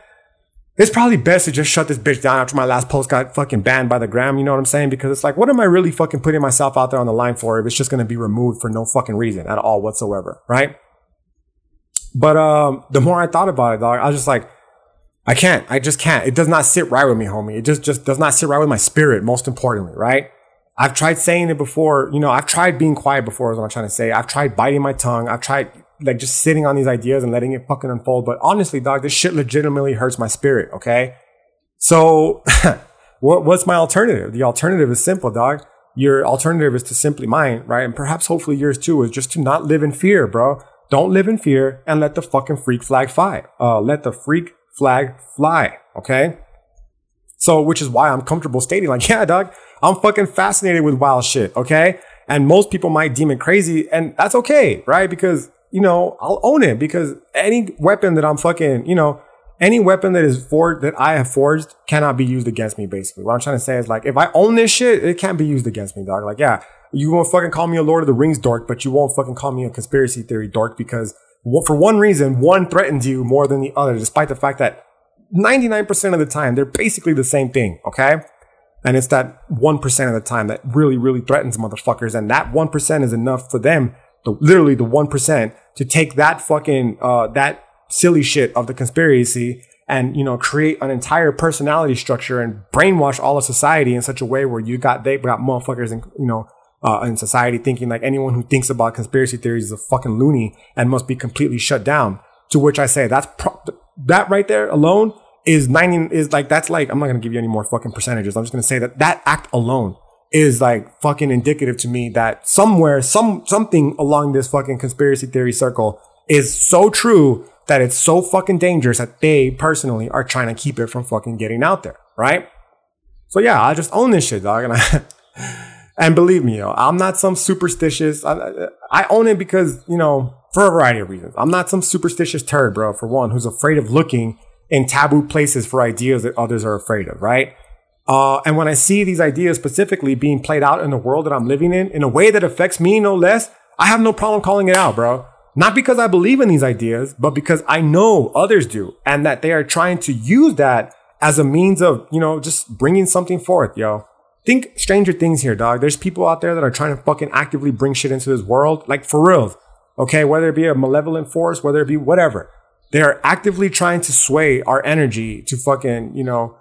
it's probably best to just shut this bitch down after my last post got fucking banned by the gram. You know what I'm saying? Because it's like, what am I really fucking putting myself out there on the line for if it's just going to be removed for no fucking reason at all whatsoever, right? But um, the more I thought about it, dog, I was just like, I can't. I just can't. It does not sit right with me, homie. It just just does not sit right with my spirit. Most importantly, right? I've tried saying it before. You know, I've tried being quiet before. Is what I'm trying to say. I've tried biting my tongue. I've tried like just sitting on these ideas and letting it fucking unfold. But honestly, dog, this shit legitimately hurts my spirit. Okay, so what what's my alternative? The alternative is simple, dog. Your alternative is to simply mine, right? And perhaps hopefully yours too is just to not live in fear, bro. Don't live in fear and let the fucking freak flag fly. Uh, let the freak flag fly. Okay. So, which is why I'm comfortable stating like, yeah, dog, I'm fucking fascinated with wild shit. Okay. And most people might deem it crazy and that's okay. Right. Because, you know, I'll own it because any weapon that I'm fucking, you know, any weapon that is forged that I have forged cannot be used against me. Basically, what I'm trying to say is like, if I own this shit, it can't be used against me, dog. Like, yeah, you won't fucking call me a Lord of the Rings dork, but you won't fucking call me a conspiracy theory dork because for one reason, one threatens you more than the other, despite the fact that 99% of the time, they're basically the same thing, okay? And it's that 1% of the time that really, really threatens motherfuckers. And that 1% is enough for them, the, literally the 1%, to take that fucking, uh, that silly shit of the conspiracy and, you know, create an entire personality structure and brainwash all of society in such a way where you got, they got motherfuckers and, you know, uh, in society thinking like anyone who thinks about conspiracy theories is a fucking loony and must be completely shut down. To which I say that's pro- that right there alone is 90 is like that's like I'm not gonna give you any more fucking percentages. I'm just gonna say that that act alone is like fucking indicative to me that somewhere some something along this fucking conspiracy theory circle is so true that it's so fucking dangerous that they personally are trying to keep it from fucking getting out there, right? So yeah, I just own this shit, dog, and I. And believe me, yo, I'm not some superstitious. I, I own it because, you know, for a variety of reasons. I'm not some superstitious turd, bro, for one, who's afraid of looking in taboo places for ideas that others are afraid of, right? Uh, and when I see these ideas specifically being played out in the world that I'm living in, in a way that affects me no less, I have no problem calling it out, bro. Not because I believe in these ideas, but because I know others do and that they are trying to use that as a means of, you know, just bringing something forth, yo think Stranger Things here, dog. There's people out there that are trying to fucking actively bring shit into this world, like for real. Okay, whether it be a malevolent force, whether it be whatever, they are actively trying to sway our energy to fucking, you know,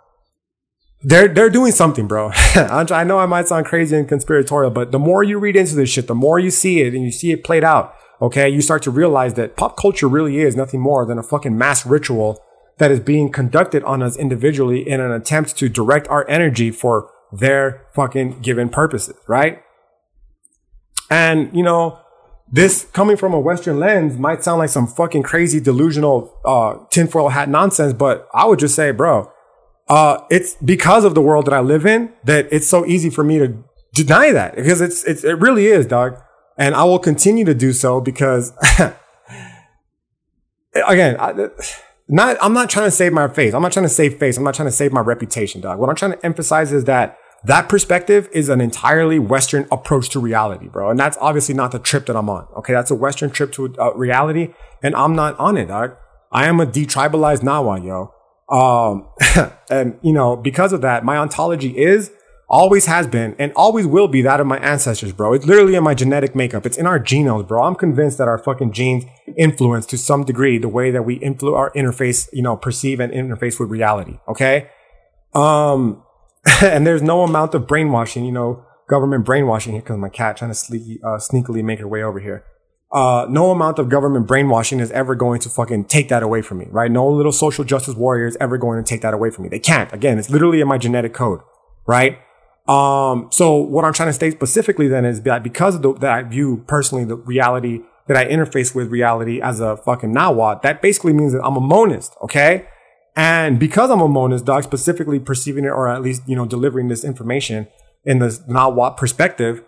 they're they're doing something, bro. I know I might sound crazy and conspiratorial, but the more you read into this shit, the more you see it and you see it played out. Okay, you start to realize that pop culture really is nothing more than a fucking mass ritual that is being conducted on us individually in an attempt to direct our energy for their fucking given purposes, right? And, you know, this coming from a Western lens might sound like some fucking crazy delusional, uh, tinfoil hat nonsense, but I would just say, bro, uh, it's because of the world that I live in that it's so easy for me to deny that because it's, it's, it really is, dog. And I will continue to do so because, again, I, not, I'm not trying to save my face. I'm not trying to save face. I'm not trying to save my reputation, dog. What I'm trying to emphasize is that that perspective is an entirely Western approach to reality, bro. And that's obviously not the trip that I'm on. Okay. That's a Western trip to uh, reality. And I'm not on it, dog. I am a detribalized Nahua, yo. Um, and you know, because of that, my ontology is always has been and always will be that of my ancestors, bro. It's literally in my genetic makeup. It's in our genomes, bro. I'm convinced that our fucking genes influence to some degree the way that we influence our interface, you know, perceive and interface with reality. Okay. Um, and there's no amount of brainwashing, you know, government brainwashing. Here comes my cat trying to uh, sneakily make her way over here. Uh, no amount of government brainwashing is ever going to fucking take that away from me, right? No little social justice warrior is ever going to take that away from me. They can't. Again, it's literally in my genetic code, right? Um, so what I'm trying to state specifically then is that because of the, that I view personally the reality that I interface with reality as a fucking Nahuatl, that basically means that I'm a monist, okay? And because I'm a monist, dog, specifically perceiving it or at least, you know, delivering this information in the Nahuatl perspective,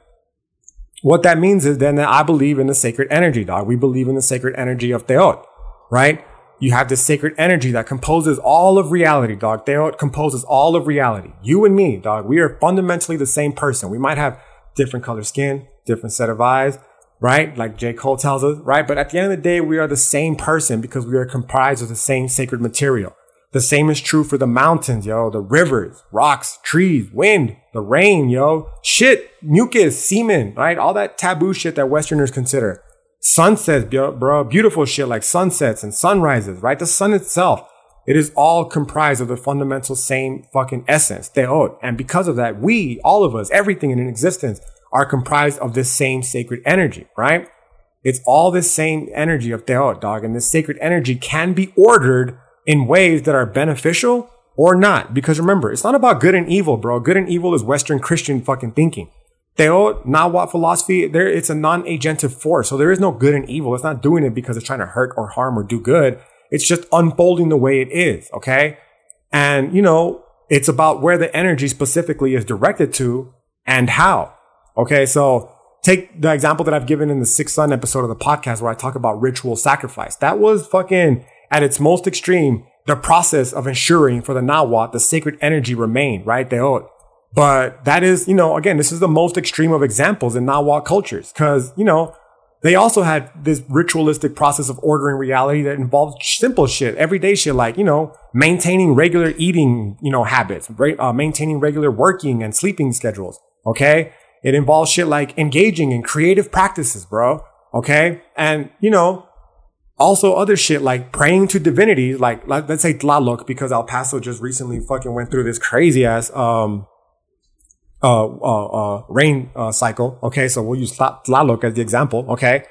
what that means is then that I believe in the sacred energy, dog. We believe in the sacred energy of Teotl, right? you have this sacred energy that composes all of reality, dog. Teotl composes all of reality. You and me, dog, we are fundamentally the same person. We might have different color skin, different set of eyes, right? Like J. Cole tells us, right? But at the end of the day, we are the same person because we are comprised of the same sacred material. The same is true for the mountains, yo, the rivers, rocks, trees, wind, the rain, yo, shit, mucus, semen, right? All that taboo shit that Westerners consider. Sunsets, bro, beautiful shit like sunsets and sunrises, right? The sun itself, it is all comprised of the fundamental same fucking essence, teotl. And because of that, we, all of us, everything in existence are comprised of this same sacred energy, right? It's all this same energy of teotl, dog. And this sacred energy can be ordered in ways that are beneficial or not. Because remember, it's not about good and evil, bro. Good and evil is Western Christian fucking thinking. Teo, Nahuatl philosophy, there it's a non-agentive force. So there is no good and evil. It's not doing it because it's trying to hurt or harm or do good. It's just unfolding the way it is. Okay. And, you know, it's about where the energy specifically is directed to and how. Okay. So take the example that I've given in the Sixth Sun episode of the podcast where I talk about ritual sacrifice. That was fucking at its most extreme, the process of ensuring for the Nahuatl, the sacred energy remained, right? Teotl. But that is, you know, again, this is the most extreme of examples in Nahuatl cultures because, you know, they also had this ritualistic process of ordering reality that involved simple shit, everyday shit, like, you know, maintaining regular eating, you know, habits, uh, maintaining regular working and sleeping schedules. Okay. It involves shit like engaging in creative practices, bro. Okay. And, you know, also other shit like praying to divinities, like, let's say Tlaloc, because El Paso just recently fucking went through this crazy ass, um, uh, uh, uh, rain uh, cycle. Okay, so we'll use Tlaloc as the example. Okay,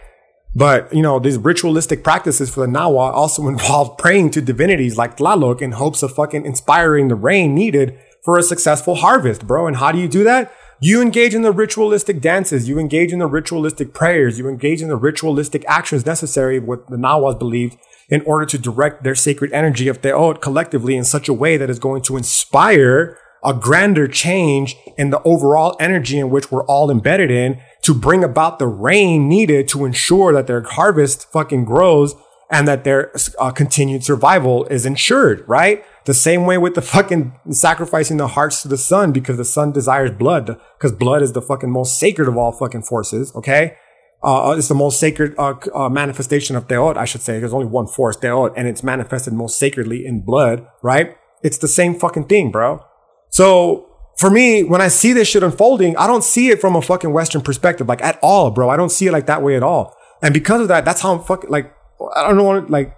but you know these ritualistic practices for the Nahuatl also involve praying to divinities like Tlaloc in hopes of fucking inspiring the rain needed for a successful harvest, bro. And how do you do that? You engage in the ritualistic dances, you engage in the ritualistic prayers, you engage in the ritualistic actions necessary, what the Nahuatl believed, in order to direct their sacred energy of Teotl collectively in such a way that is going to inspire a grander change in the overall energy in which we're all embedded in to bring about the rain needed to ensure that their harvest fucking grows and that their uh, continued survival is ensured, right? The same way with the fucking sacrificing the hearts to the sun because the sun desires blood because blood is the fucking most sacred of all fucking forces, okay? Uh, uh it's the most sacred uh, uh, manifestation of Teotl, I should say. There's only one force, Teotl, and it's manifested most sacredly in blood, right? It's the same fucking thing, bro. So for me, when I see this shit unfolding, I don't see it from a fucking Western perspective, like at all, bro. I don't see it like that way at all. And because of that, that's how I'm fucking like, I don't know, like,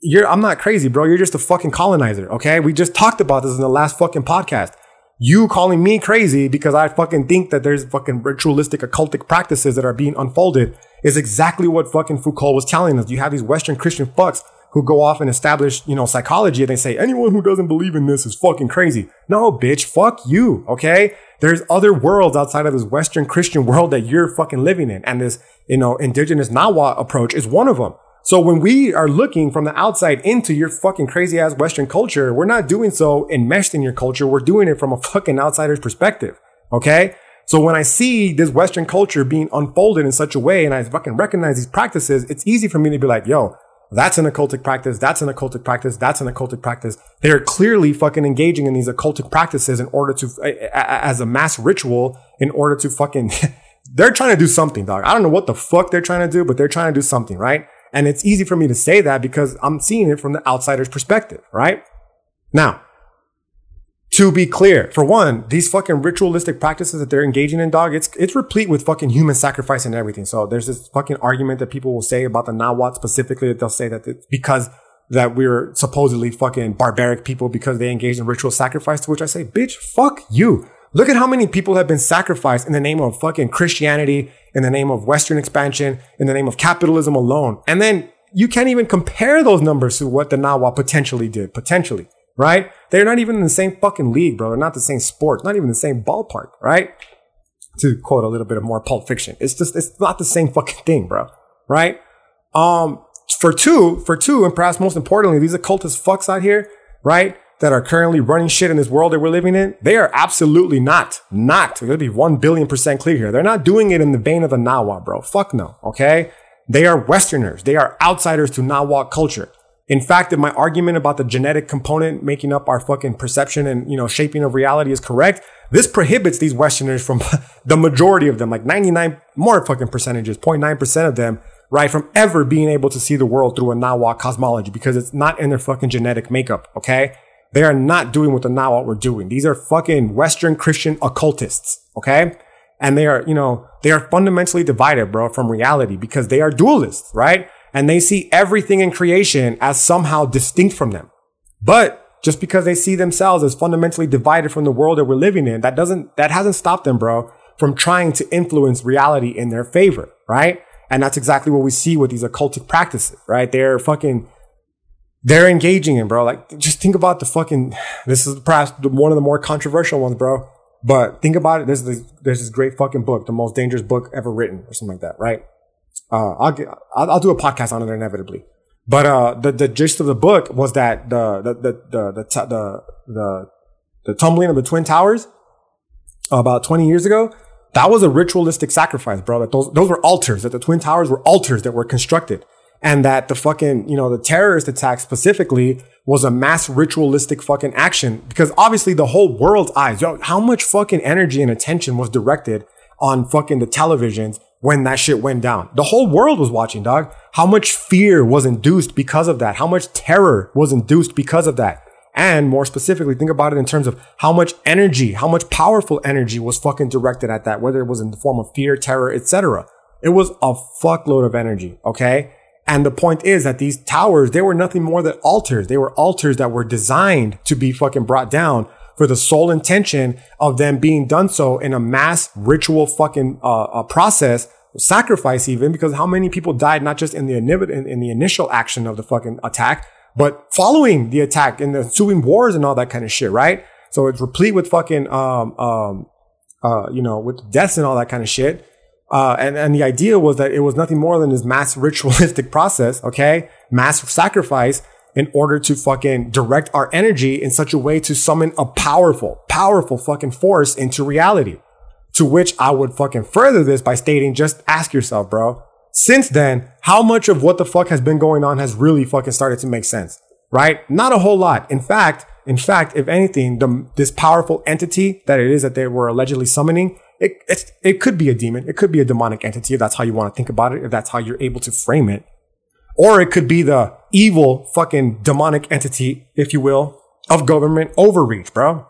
you're, I'm not crazy, bro. You're just a fucking colonizer. Okay. We just talked about this in the last fucking podcast. You calling me crazy because I fucking think that there's fucking ritualistic occultic practices that are being unfolded is exactly what fucking Foucault was telling us. You have these Western Christian fucks who go off and establish, you know, psychology and they say anyone who doesn't believe in this is fucking crazy. No, bitch, fuck you. Okay. There's other worlds outside of this Western Christian world that you're fucking living in. And this, you know, indigenous Nahuatl approach is one of them. So when we are looking from the outside into your fucking crazy ass Western culture, we're not doing so enmeshed in your culture. We're doing it from a fucking outsider's perspective. Okay. So when I see this Western culture being unfolded in such a way and I fucking recognize these practices, it's easy for me to be like, yo, that's an occultic practice. That's an occultic practice. That's an occultic practice. They're clearly fucking engaging in these occultic practices in order to, as a mass ritual, in order to fucking, they're trying to do something, dog. I don't know what the fuck they're trying to do, but they're trying to do something, right? And it's easy for me to say that because I'm seeing it from the outsider's perspective, right? Now, to be clear, for one, these fucking ritualistic practices that they're engaging in, dog, it's it's replete with fucking human sacrifice and everything. So there's this fucking argument that people will say about the Nahuatl specifically that they'll say that it's because that we're supposedly fucking barbaric people because they engage in ritual sacrifice, to which I say, bitch, fuck you. Look at how many people have been sacrificed in the name of fucking Christianity, in the name of Western expansion, in the name of capitalism alone. And then you can't even compare those numbers to what the Nahuatl potentially did, potentially right? They're not even in the same fucking league, bro. They're not the same sport, not even the same ballpark, right? To quote a little bit of more Pulp Fiction, it's just it's not the same fucking thing, bro, right? Um, for two, for two, and perhaps most importantly, these occultist fucks out here, right? That are currently running shit in this world that we're living in, they are absolutely not, not, we're gonna be one billion percent clear here. They're not doing it in the vein of the Nahua, bro. Fuck no, okay? They are Westerners. They are outsiders to Nahuatl culture. In fact, if my argument about the genetic component making up our fucking perception and, you know, shaping of reality is correct, this prohibits these Westerners from the majority of them, like 99 more fucking percentages, 0.9% of them, right, from ever being able to see the world through a Nahuatl cosmology because it's not in their fucking genetic makeup, okay? They are not doing what the Nahuatl were doing. These are fucking Western Christian occultists, okay? And they are, you know, they are fundamentally divided, bro, from reality because they are dualists, right? And they see everything in creation as somehow distinct from them. But just because they see themselves as fundamentally divided from the world that we're living in, that doesn't, that hasn't stopped them, bro, from trying to influence reality in their favor, right? And that's exactly what we see with these occultic practices, right? They're fucking, they're engaging in, bro. Like, just think about the fucking, this is perhaps one of the more controversial ones, bro. But think about it. There's this, there's this great fucking book, the most dangerous book ever written or something like that, right? Uh, I'll, get, I'll, I'll do a podcast on it inevitably. But, uh, the, the gist of the book was that the, the, the, the, the, the, the, the tumbling of the Twin Towers about 20 years ago, that was a ritualistic sacrifice, bro. That those, those were altars, that the Twin Towers were altars that were constructed and that the fucking, you know, the terrorist attack specifically was a mass ritualistic fucking action because obviously the whole world's eyes, yo, how much fucking energy and attention was directed on fucking the televisions when that shit went down. The whole world was watching, dog. How much fear was induced because of that? How much terror was induced because of that? And more specifically, think about it in terms of how much energy, how much powerful energy was fucking directed at that, whether it was in the form of fear, terror, etc. It was a fuckload of energy. Okay. And the point is that these towers, they were nothing more than altars. They were altars that were designed to be fucking brought down for the sole intention of them being done so in a mass ritual fucking uh, process, sacrifice even, because how many people died not just in the in, in the initial action of the fucking attack, but following the attack in the ensuing wars and all that kind of shit, right? So it's replete with fucking um um uh you know with deaths and all that kind of shit. Uh, and, and the idea was that it was nothing more than this mass ritualistic process, okay? Mass sacrifice in order to fucking direct our energy in such a way to summon a powerful, powerful fucking force into reality. To which I would fucking further this by stating, just ask yourself, bro. Since then, how much of what the fuck has been going on has really fucking started to make sense? Right? Not a whole lot. In fact, in fact, if anything, the, this powerful entity that it is that they were allegedly summoning it, it could be a demon. It could be a demonic entity if that's how you want to think about it, if that's how you're able to frame it. Or it could be the evil fucking demonic entity, if you will, of government overreach, bro.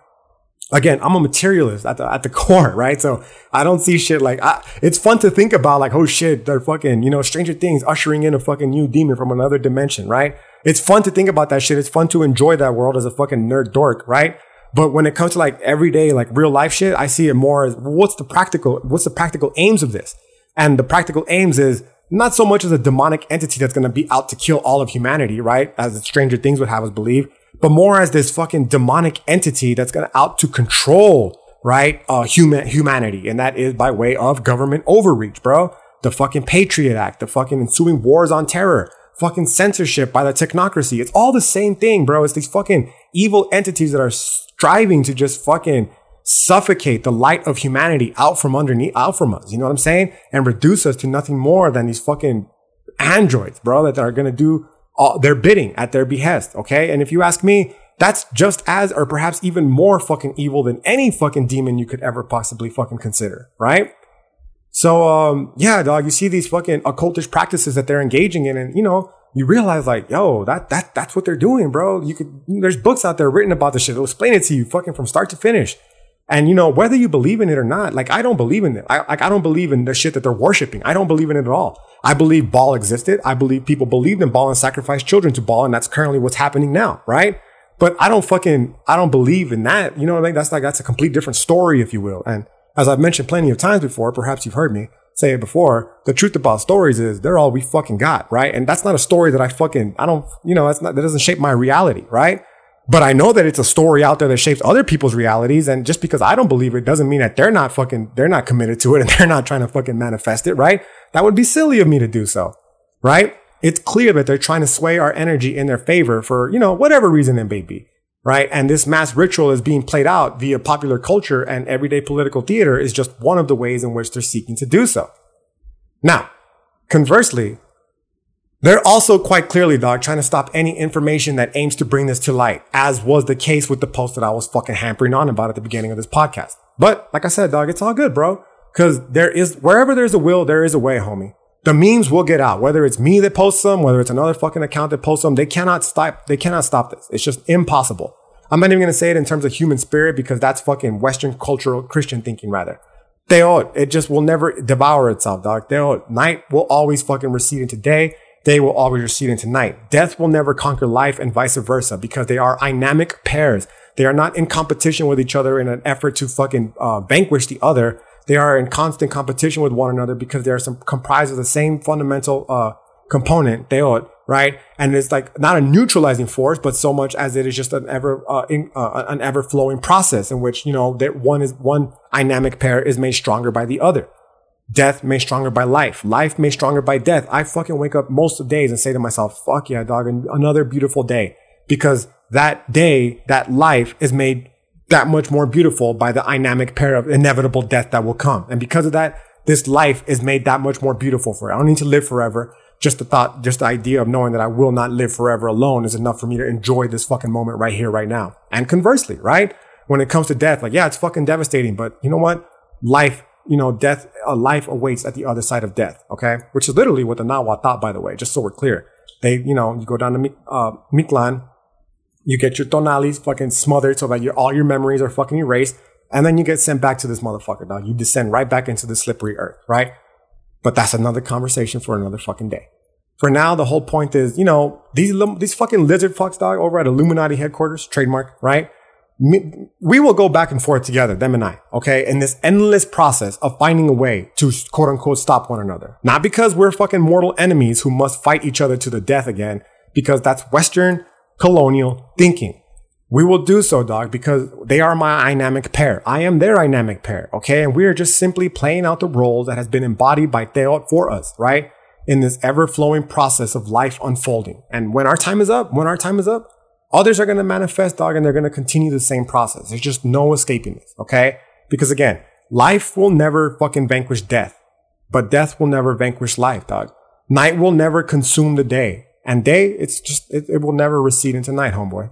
Again, I'm a materialist at the, at the core, right? So I don't see shit like, I, it's fun to think about like, oh shit, they're fucking, you know, Stranger Things ushering in a fucking new demon from another dimension, right? It's fun to think about that shit. It's fun to enjoy that world as a fucking nerd dork, right? But when it comes to like everyday, like real life shit, I see it more as what's the practical, what's the practical aims of this? And the practical aims is not so much as a demonic entity that's going to be out to kill all of humanity, right? As Stranger Things would have us believe, but more as this fucking demonic entity that's going to out to control, right? Uh, human, humanity. And that is by way of government overreach, bro. The fucking Patriot Act, the fucking ensuing wars on terror, fucking censorship by the technocracy. It's all the same thing, bro. It's these fucking evil entities that are striving to just fucking suffocate the light of humanity out from underneath, out from us. You know what I'm saying? And reduce us to nothing more than these fucking androids, bro, that are going to do all their bidding at their behest. Okay. And if you ask me, that's just as, or perhaps even more fucking evil than any fucking demon you could ever possibly fucking consider. Right. So, um, yeah, dog, you see these fucking occultish practices that they're engaging in and, you know, you realize like, yo, that, that, that's what they're doing, bro. You could, there's books out there written about this shit. They'll explain it to you fucking from start to finish. And you know, whether you believe in it or not, like I don't believe in it. I, like I don't believe in the shit that they're worshiping. I don't believe in it at all. I believe Baal existed. I believe people believed in Baal and sacrificed children to Baal. And that's currently what's happening now, right? But I don't fucking, I don't believe in that. You know what I mean? That's like, that's a complete different story, if you will. And as I've mentioned plenty of times before, perhaps you've heard me, say it before, the truth about stories is they're all we fucking got, right? And that's not a story that I fucking, I don't, you know, that's not, that doesn't shape my reality, right? But I know that it's a story out there that shapes other people's realities. And just because I don't believe it doesn't mean that they're not fucking, they're not committed to it and they're not trying to fucking manifest it, right? That would be silly of me to do so, right? It's clear that they're trying to sway our energy in their favor for, you know, whatever reason it may be right? And this mass ritual is being played out via popular culture and everyday political theater is just one of the ways in which they're seeking to do so. Now, conversely, They're also quite clearly, dog, trying to stop any information that aims to bring this to light, as was the case with the post that I was fucking hampering on about at the beginning of this podcast. But like I said, dog, it's all good, bro. Cause there is, wherever there's a will, there is a way, homie. The memes will get out, whether it's me that posts them, whether it's another fucking account that posts them. They cannot stop, they cannot stop this. It's just impossible. I'm not even going to say it in terms of human spirit because that's fucking Western cultural Christian thinking rather. They all, it just will never devour itself, dog. They all, night will always fucking recede into day. Day will always recede into night. Death will never conquer life and vice versa because they are dynamic pairs. They are not in competition with each other in an effort to fucking uh, vanquish the other. They are in constant competition with one another because they are some comprised of the same fundamental uh, component, teotl, right? And it's like not a neutralizing force, but so much as it is just an ever uh, in, uh, an ever flowing process in which you know that one is one dynamic pair is made stronger by the other. Death made stronger by life. Life made stronger by death. I fucking wake up most of days and say to myself, "Fuck yeah, dog!" another beautiful day because that day, that life is made that much more beautiful by the dynamic pair of inevitable death that will come. And because of that, this life is made that much more beautiful for it. I don't need to live forever. Just the thought, just the idea of knowing that I will not live forever alone is enough for me to enjoy this fucking moment right here, right now. And conversely, right? When it comes to death, like, yeah, it's fucking devastating, but you know what? Life, you know, death, a life awaits at the other side of death. Okay. Which is literally what the Nahua thought, by the way, just so we're clear. They, you know, you go down to, uh, you get your tonales fucking smothered so that your, all your memories are fucking erased. And then you get sent back to this motherfucker, dog. You descend right back into the slippery earth, right? But that's another conversation for another fucking day. For now, the whole point is, you know, these, these fucking lizard fucks, dog, over at Illuminati headquarters, trademark, right? We will go back and forth together, them and I, okay? In this endless process of finding a way to quote unquote stop one another. Not because we're fucking mortal enemies who must fight each other to the death again, because that's Western colonial thinking. We will do so, dog, because they are my dynamic pair. I am their dynamic pair, okay? And we are just simply playing out the role that has been embodied by Teotl for us, right? In this ever flowing process of life unfolding. And when our time is up, when our time is up, others are going to manifest, dog, and they're going to continue the same process. There's just no escaping this, okay? Because again, life will never fucking vanquish death, but death will never vanquish life, dog. Night will never consume the day. And day, it's just, it, it will never recede into night, homeboy.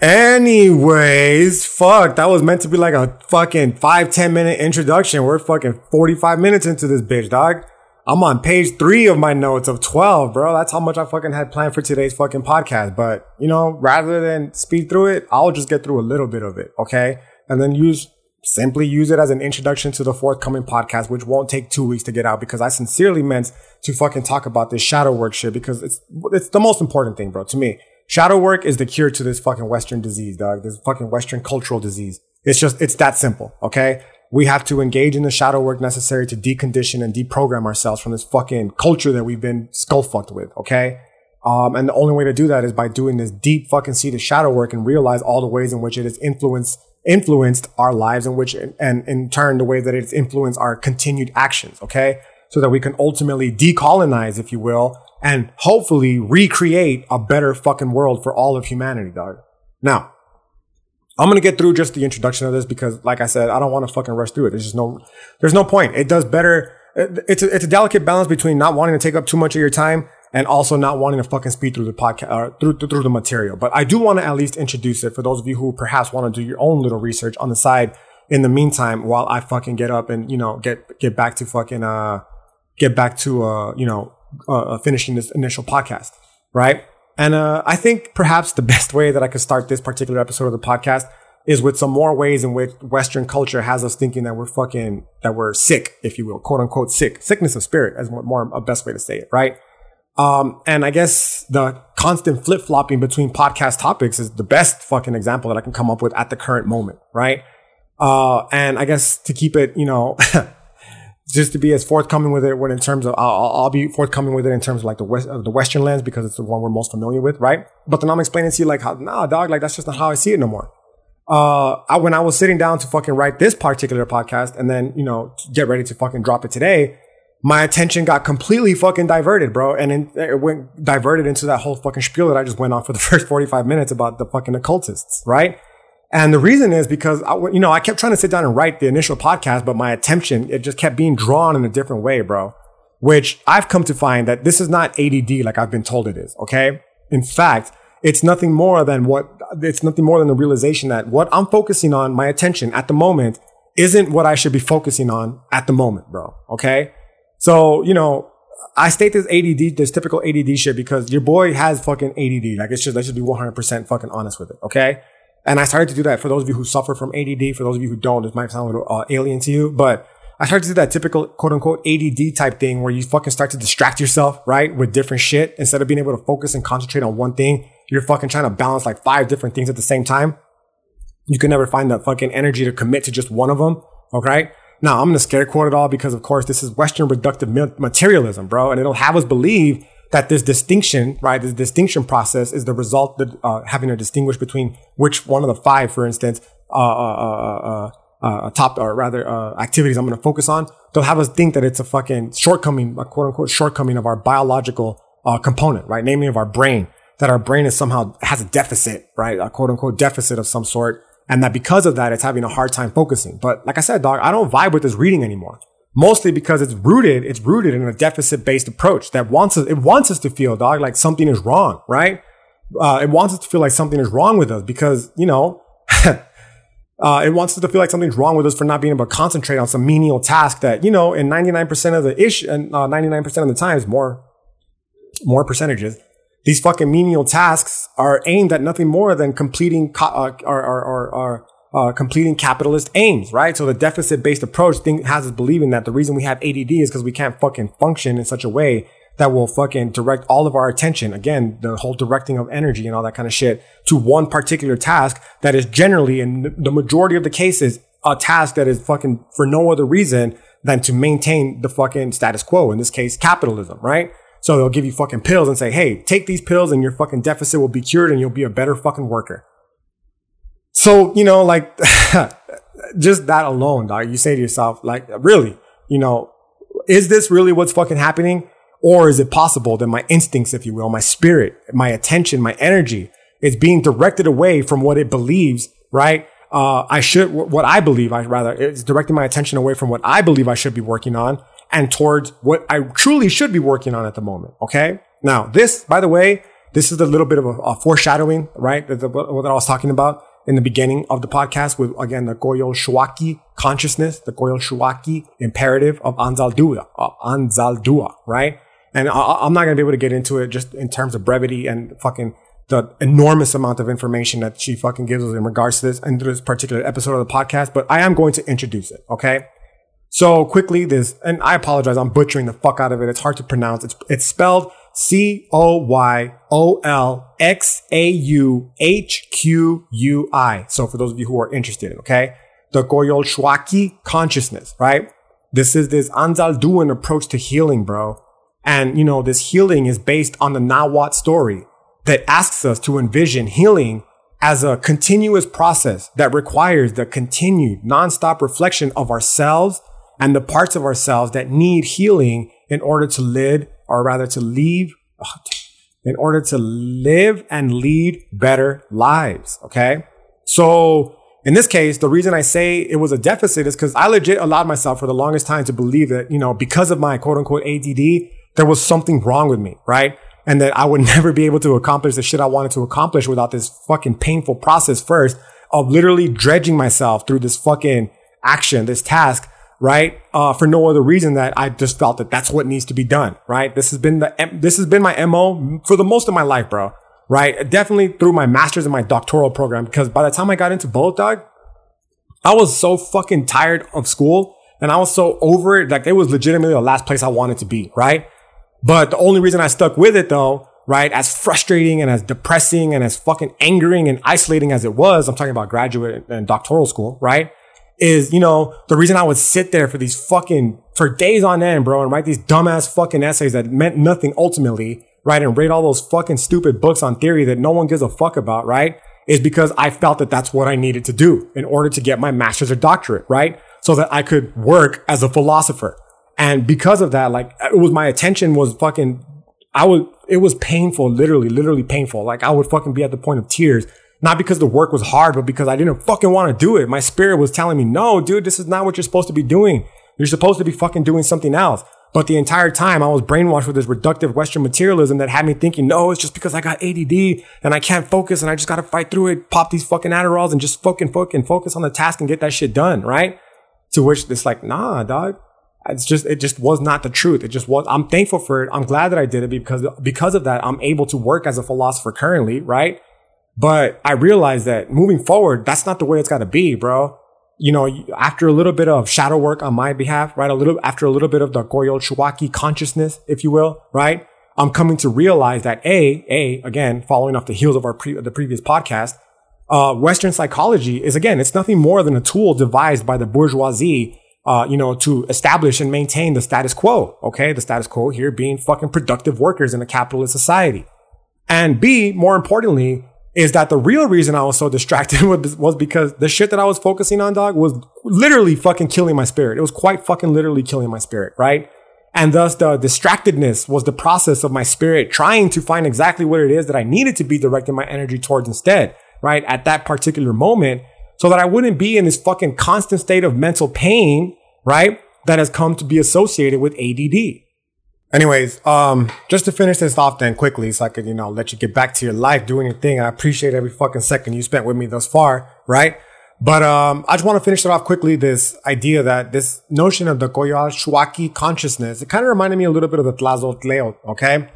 Anyways, fuck, that was meant to be like a fucking five ten minute introduction. We're fucking 45 minutes into this bitch, dog. I'm on page three of my notes of 12, bro. That's how much I fucking had planned for today's fucking podcast. But, you know, rather than speed through it, I'll just get through a little bit of it, okay? And then use simply use it as an introduction to the forthcoming podcast, which won't take two weeks to get out because I sincerely meant to fucking talk about this shadow work shit because it's, it's the most important thing, bro, to me. Shadow work is the cure to this fucking Western disease, dog. This fucking Western cultural disease. It's just, it's that simple. Okay. We have to engage in the shadow work necessary to decondition and deprogram ourselves from this fucking culture that we've been skull fucked with. Okay. Um, and the only way to do that is by doing this deep fucking seated shadow work and realize all the ways in which it has influenced influenced our lives in which and in turn the way that it's influenced our continued actions okay? So that we can ultimately decolonize if you will and hopefully recreate a better fucking world for all of humanity dog. Now i'm gonna get through just the introduction of this because like i said i don't want to fucking rush through it. There's just no there's no point. It does better it's a, it's a delicate balance between not wanting to take up too much of your time and also not wanting to fucking speed through the podcast or through, through the material. But I do want to at least introduce it for those of you who perhaps want to do your own little research on the side in the meantime while I fucking get up and, you know, get, get back to fucking, uh, get back to, uh, you know, uh, uh finishing this initial podcast. Right. And, uh, I think perhaps the best way that I could start this particular episode of the podcast is with some more ways in which Western culture has us thinking that we're fucking, that we're sick, if you will, quote unquote sick, sickness of spirit as more, a best way to say it. Right. Um, and I guess the constant flip flopping between podcast topics is the best fucking example that I can come up with at the current moment, right? Uh, and I guess to keep it, you know, just to be as forthcoming with it when in terms of, I'll, I'll, be forthcoming with it in terms of like the West, the Western lens because it's the one we're most familiar with, right? But then I'm explaining to you like how, nah, dog, like that's just not how I see it no more. Uh, I, when I was sitting down to fucking write this particular podcast and then, you know, get ready to fucking drop it today, my attention got completely fucking diverted, bro. And it went diverted into that whole fucking spiel that I just went on for the first 45 minutes about the fucking occultists, right? And the reason is because, I, you know, I kept trying to sit down and write the initial podcast, but my attention, it just kept being drawn in a different way, bro. which I've come to find that this is not ADD like I've been told it is. Okay. In fact, it's nothing more than what, it's nothing more than the realization that what I'm focusing on, my attention at the moment isn't what I should be focusing on at the moment, bro. Okay. So, you know, I state this ADD, this typical ADD shit because your boy has fucking ADD. Like it's just, let's just be 100% fucking honest with it. Okay. And I started to do that for those of you who suffer from ADD. For those of you who don't, this might sound a little uh, alien to you, but I started to do that typical quote unquote ADD type thing where you fucking start to distract yourself, right? With different shit instead of being able to focus and concentrate on one thing. You're fucking trying to balance like five different things at the same time. You can never find that fucking energy to commit to just one of them. Okay. Now I'm going to scare quote it all because of course this is Western reductive materialism, bro. And it'll have us believe that this distinction, right, this distinction process is the result that uh, having to distinguish between which one of the five, for instance, uh, uh, uh top or rather activities I'm going to focus on. They'll have us think that it's a fucking shortcoming, a quote unquote shortcoming of our biological component, right, namely of our brain. That our brain is somehow has a deficit, right, a quote unquote deficit of some sort, and that because of that, it's having a hard time focusing. But like I said, dog, I don't vibe with this reading anymore mostly because it's rooted, it's rooted in a deficit based approach that wants us, it wants us to feel, dog, like something is wrong, right? Uh, it wants us to feel like something is wrong with us because, you know, uh, it wants us to feel like something's wrong with us for not being able to concentrate on some menial task that, you know, in 99% of the ish, and uh, 99% of the times, more, more percentages, these fucking menial tasks are aimed at nothing more than completing co- uh, or, or, or, uh, completing capitalist aims, right? So the deficit based approach thing has us believing that the reason we have ADD is because we can't fucking function in such a way that will fucking direct all of our attention. Again, the whole directing of energy and all that kind of shit to one particular task that is generally, in the majority of the cases, a task that is fucking for no other reason than to maintain the fucking status quo. In this case, capitalism, right? So they'll give you fucking pills and say, Hey, take these pills and your fucking deficit will be cured and you'll be a better fucking worker. So, you know, like just that alone, dog, you say to yourself, like, really, you know, is this really what's fucking happening? Or is it possible that my instincts, if you will, my spirit, my attention, my energy is being directed away from what it believes, right? Uh, I should, what I believe, I rather, it's directing my attention away from what I believe I should be working on and towards what I truly should be working on at the moment. Okay. Now, this, by the way, this is a little bit of a, a foreshadowing, right? That, what I was talking about in the beginning of the podcast with, again, the Coyolxauhqui consciousness, the Coyolxauhqui imperative of Anzaldúa, of Anzaldúa, right? And I, am not going to be able to get into it just in terms of brevity and fucking the enormous amount of information that she fucking gives us in regards to this and this particular episode of the podcast, but I am going to introduce it. Okay. So quickly, this, and I apologize, I'm butchering the fuck out of it. It's hard to pronounce. It's, it's spelled C O Y O L X A U H Q U I. So for those of you who are interested, okay, the Coyolxauhqui consciousness, right? This is this Anzalduan approach to healing, bro. And you know, this healing is based on the Nahuatl story that asks us to envision healing as a continuous process that requires the continued nonstop reflection of ourselves and the parts of ourselves that need healing in order to live or rather to leave, in order to live and lead better lives. Okay. So in this case, the reason I say it was a deficit is because I legit allowed myself for the longest time to believe that, you know, because of my quote unquote ADD, there was something wrong with me, right? And that I would never be able to accomplish the shit I wanted to accomplish without this fucking painful process first of literally dredging myself through this fucking action, this task right? Uh, for no other reason that I just felt that that's what needs to be done, right? This has been the, this has been my MO for the most of my life, bro, right? Definitely through my master's and my doctoral program, because by the time I got into both, dog, I was so fucking tired of school and I was so over it. Like it was legitimately the last place I wanted to be, right? But the only reason I stuck with it though, right? As frustrating and as depressing and as fucking angering and isolating as it was, I'm talking about graduate and doctoral school, right? Is, you know, the reason I would sit there for these fucking, for days on end, bro, and write these dumbass fucking essays that meant nothing ultimately, right? And read all those fucking stupid books on theory that no one gives a fuck about, right? Is because I felt that that's what I needed to do in order to get my master's or doctorate, right? So that I could work as a philosopher. And because of that, like, it was my attention was fucking, I was, it was painful, literally, literally painful. Like, I would fucking be at the point of tears not because the work was hard, but because I didn't fucking want to do it. My spirit was telling me, no, dude, this is not what you're supposed to be doing. You're supposed to be fucking doing something else. But the entire time I was brainwashed with this reductive Western materialism that had me thinking, no, it's just because I got ADD and I can't focus and I just got to fight through it, pop these fucking Adderalls and just fucking fucking focus on the task and get that shit done. Right. To which it's like, nah, dog. It's just, it just was not the truth. It just was, I'm thankful for it. I'm glad that I did it because, because of that, I'm able to work as a philosopher currently. Right. But I realized that moving forward, that's not the way it's got to be, bro you know, after a little bit of shadow work on my behalf, right? A little, after a little bit of the Coyolxauhqui consciousness, if you will, right? I'm coming to realize that A, A, again, following off the heels of our pre, the previous podcast, uh, Western psychology is again, it's nothing more than a tool devised by the bourgeoisie, uh, you know, to establish and maintain the status quo. Okay. The status quo here being fucking productive workers in a capitalist society. And B, more importantly, is that the real reason I was so distracted was because the shit that I was focusing on, dog, was literally fucking killing my spirit. It was quite fucking literally killing my spirit, right? And thus the distractedness was the process of my spirit trying to find exactly what it is that I needed to be directing my energy towards instead, right? At that particular moment, so that I wouldn't be in this fucking constant state of mental pain, right? That has come to be associated with ADD. Anyways, um, just to finish this off then quickly, so I could, you know, let you get back to your life, doing your thing. I appreciate every fucking second you spent with me thus far, right? But um, I just want to finish it off quickly. This idea that this notion of the Coyolxauhqui consciousness, it kind of reminded me a little bit of the Tlazoltleo, okay?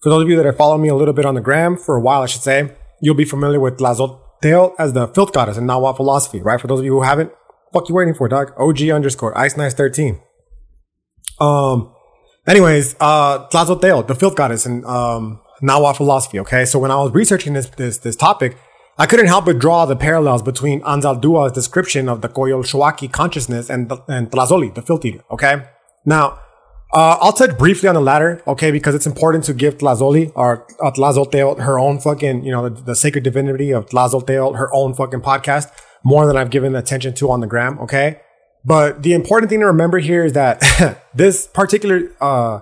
For those of you that have followed me a little bit on the gram for a while, I should say, you'll be familiar with Tlazolteo as the filth goddess in Nahuatl philosophy, right? For those of you who haven't, fuck you waiting for, dog? OG underscore Ice Nice 13. Um, Anyways, uh, Tlazolteo, the filth goddess in um, philosophy. Okay, so when I was researching this this this topic, I couldn't help but draw the parallels between Anzaldua's description of the Coyolxauhqui consciousness and and Tlazoli, the filth eater. Okay, now uh, I'll touch briefly on the latter. Okay, because it's important to give Tlazoli or uh, her own fucking you know the, the sacred divinity of Tlazolteo her own fucking podcast more than I've given attention to on the gram. Okay. But the important thing to remember here is that this particular, uh,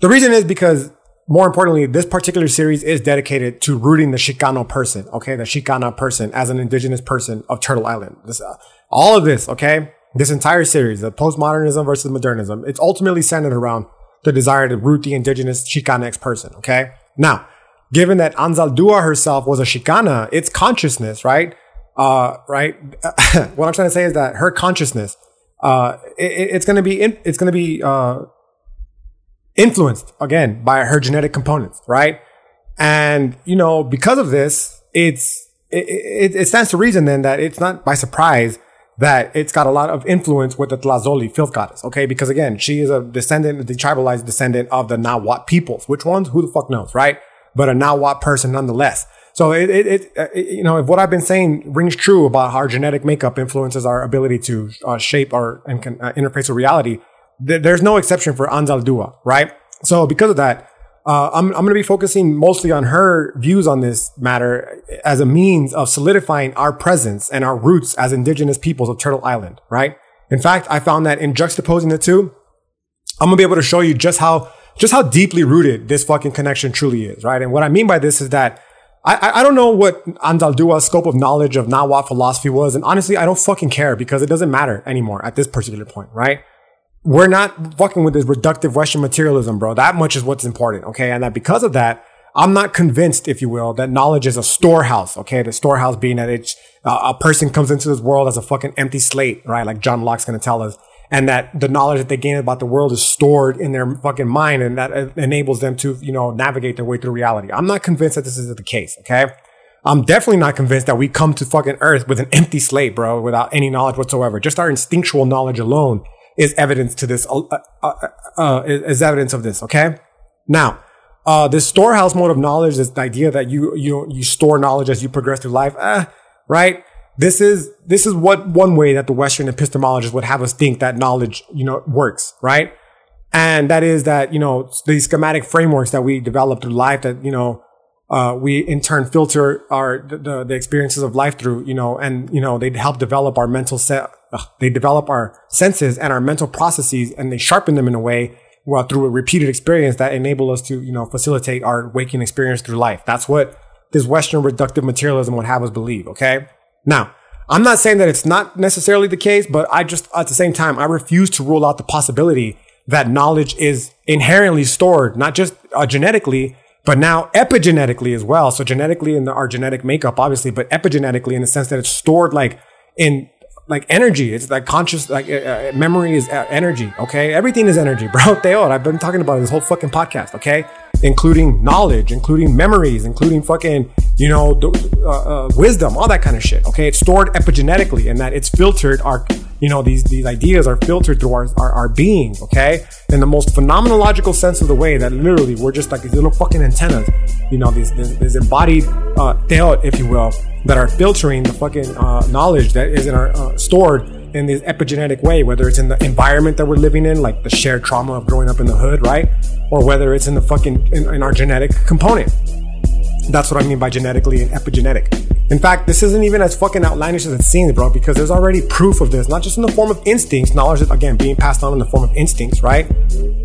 the reason is because more importantly, this particular series is dedicated to rooting the Chicano person, okay? The Chicana person as an indigenous person of Turtle Island. This, uh, all of this, okay? This entire series, the postmodernism versus modernism, it's ultimately centered around the desire to root the indigenous Chicanx person, okay? Now, given that Anzaldua herself was a Chicana, its consciousness, right? Uh, right? what I'm trying to say is that her consciousness uh, it, it's going to be in, it's going to be uh, influenced again by her genetic components, right? And you know, because of this, it's it, it, stands to reason then that it's not by surprise that it's got a lot of influence with the Tlazoli filth goddess, okay? Because again, she is a descendant, the tribalized descendant of the Nahuatl peoples. Which ones? Who the fuck knows, right? But a Nahuatl person nonetheless. So it, it, it, uh, it, you know, if what I've been saying rings true about how our genetic makeup influences our ability to uh, shape our and can, uh, interface with reality, th- there's no exception for Anzal Anzaldua, right? So because of that, uh, I'm, I'm going to be focusing mostly on her views on this matter as a means of solidifying our presence and our roots as indigenous peoples of Turtle Island, right? In fact, I found that in juxtaposing the two, I'm going to be able to show you just how, just how deeply rooted this fucking connection truly is, right? And what I mean by this is that I, I don't know what Anzaldua's scope of knowledge of Nahuatl philosophy was. And honestly, I don't fucking care because it doesn't matter anymore at this particular point, right? We're not fucking with this reductive Western materialism, bro. That much is what's important, okay? And that because of that, I'm not convinced, if you will, that knowledge is a storehouse, okay? The storehouse being that it's, uh, a person comes into this world as a fucking empty slate, right? Like John Locke's gonna tell us and that the knowledge that they gain about the world is stored in their fucking mind and that enables them to, you know, navigate their way through reality. I'm not convinced that this is the case, okay? I'm definitely not convinced that we come to fucking earth with an empty slate, bro, without any knowledge whatsoever. Just our instinctual knowledge alone is evidence to this, uh, uh, uh, uh is evidence of this, okay? Now, uh, this storehouse mode of knowledge, this idea that you, you, you store knowledge as you progress through life, eh, right? This is, this is what one way that the Western epistemologists would have us think that knowledge, you know, works, right? And that is that, you know, the schematic frameworks that we develop through life that, you know, uh, we in turn filter our, the, the experiences of life through, you know, and, you know, they help develop our mental set, they develop our senses and our mental processes and they sharpen them in a way well, through a repeated experience that enable us to, you know, facilitate our waking experience through life. That's what this Western reductive materialism would have us believe. Okay. Now, I'm not saying that it's not necessarily the case, but I just, at the same time, I refuse to rule out the possibility that knowledge is inherently stored, not just uh, genetically, but now epigenetically as well. So genetically in the, our genetic makeup, obviously, but epigenetically in the sense that it's stored like in like energy. It's like conscious, like uh, uh memory is uh, energy. Okay. Everything is energy, bro. Teotl, I've been talking about this whole fucking podcast. Okay. Including knowledge, including memories, including fucking, you know, uh, uh, wisdom, all that kind of shit. Okay. It's stored epigenetically and that it's filtered our, you know, these, these ideas are filtered through our, our, our being. Okay. In the most phenomenological sense of the way that literally we're just like these little fucking antennas, you know, these, these, these embodied, uh, if you will, that are filtering the fucking uh, knowledge that is in our uh, stored in this epigenetic way, whether it's in the environment that we're living in, like the shared trauma of growing up in the hood, right? Or whether it's in the fucking in, in our genetic component. That's what I mean by genetically and epigenetic. In fact, this isn't even as fucking outlandish as it seems, bro, because there's already proof of this, not just in the form of instincts, knowledge that, again, being passed on in the form of instincts, right?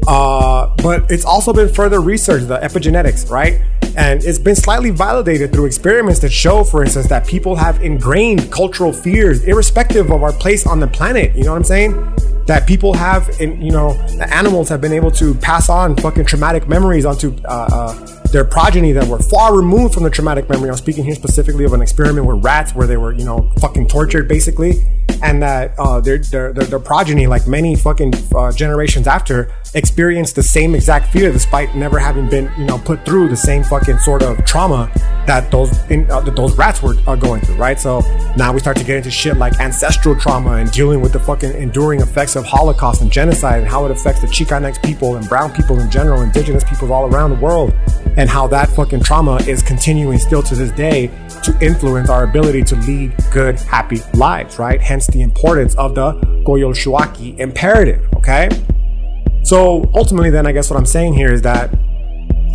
Uh, but it's also been further researched, the epigenetics, right? And it's been slightly validated through experiments that show, for instance, that people have ingrained cultural fears, irrespective of our place on the planet. You know what I'm saying? That people have, in, you know, the animals have been able to pass on fucking traumatic memories onto uh, uh, their progeny that were far removed from the traumatic memory. I'm speaking here specifically of an experiment with rats where they were, you know, fucking tortured basically, and that uh, their, their, their their progeny, like many fucking uh, generations after, experienced the same exact fear despite never having been, you know, put through the same fucking sort of trauma that those in, uh, that those rats were uh, going through, right? So now we start to get into shit like ancestral trauma and dealing with the fucking enduring effects of Holocaust and genocide and how it affects the Chicanx people and brown people in general, indigenous peoples all around the world and how that fucking trauma is continuing still to this day to influence our ability to lead good, happy lives, right? Hence the importance of the Coyolxauhqui imperative, okay? So ultimately, then, I guess what I'm saying here is that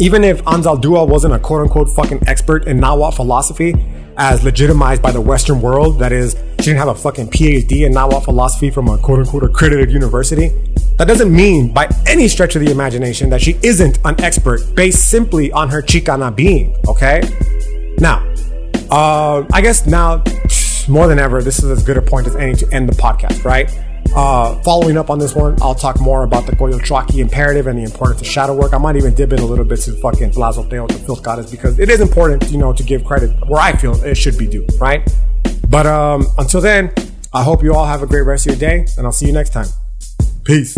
even if Anzal Anzaldúa wasn't a quote unquote fucking expert in Nahuatl philosophy, as legitimized by the Western world, that is, she didn't have a fucking PhD in Nahuatl philosophy from a quote unquote accredited university, that doesn't mean by any stretch of the imagination that she isn't an expert based simply on her Chicana being, okay? Now, uh, I guess now, more than ever, this is as good a point as any to end the podcast, right? Uh, following up on this one, I'll talk more about the Coyolxauhqui imperative and the importance of shadow work. I might even dip in a little bit to fucking Tlazolteotl, the filth goddess, because it is important, you know, to give credit where I feel it should be due, right? But um, until then, I hope you all have a great rest of your day, and I'll see you next time. Peace.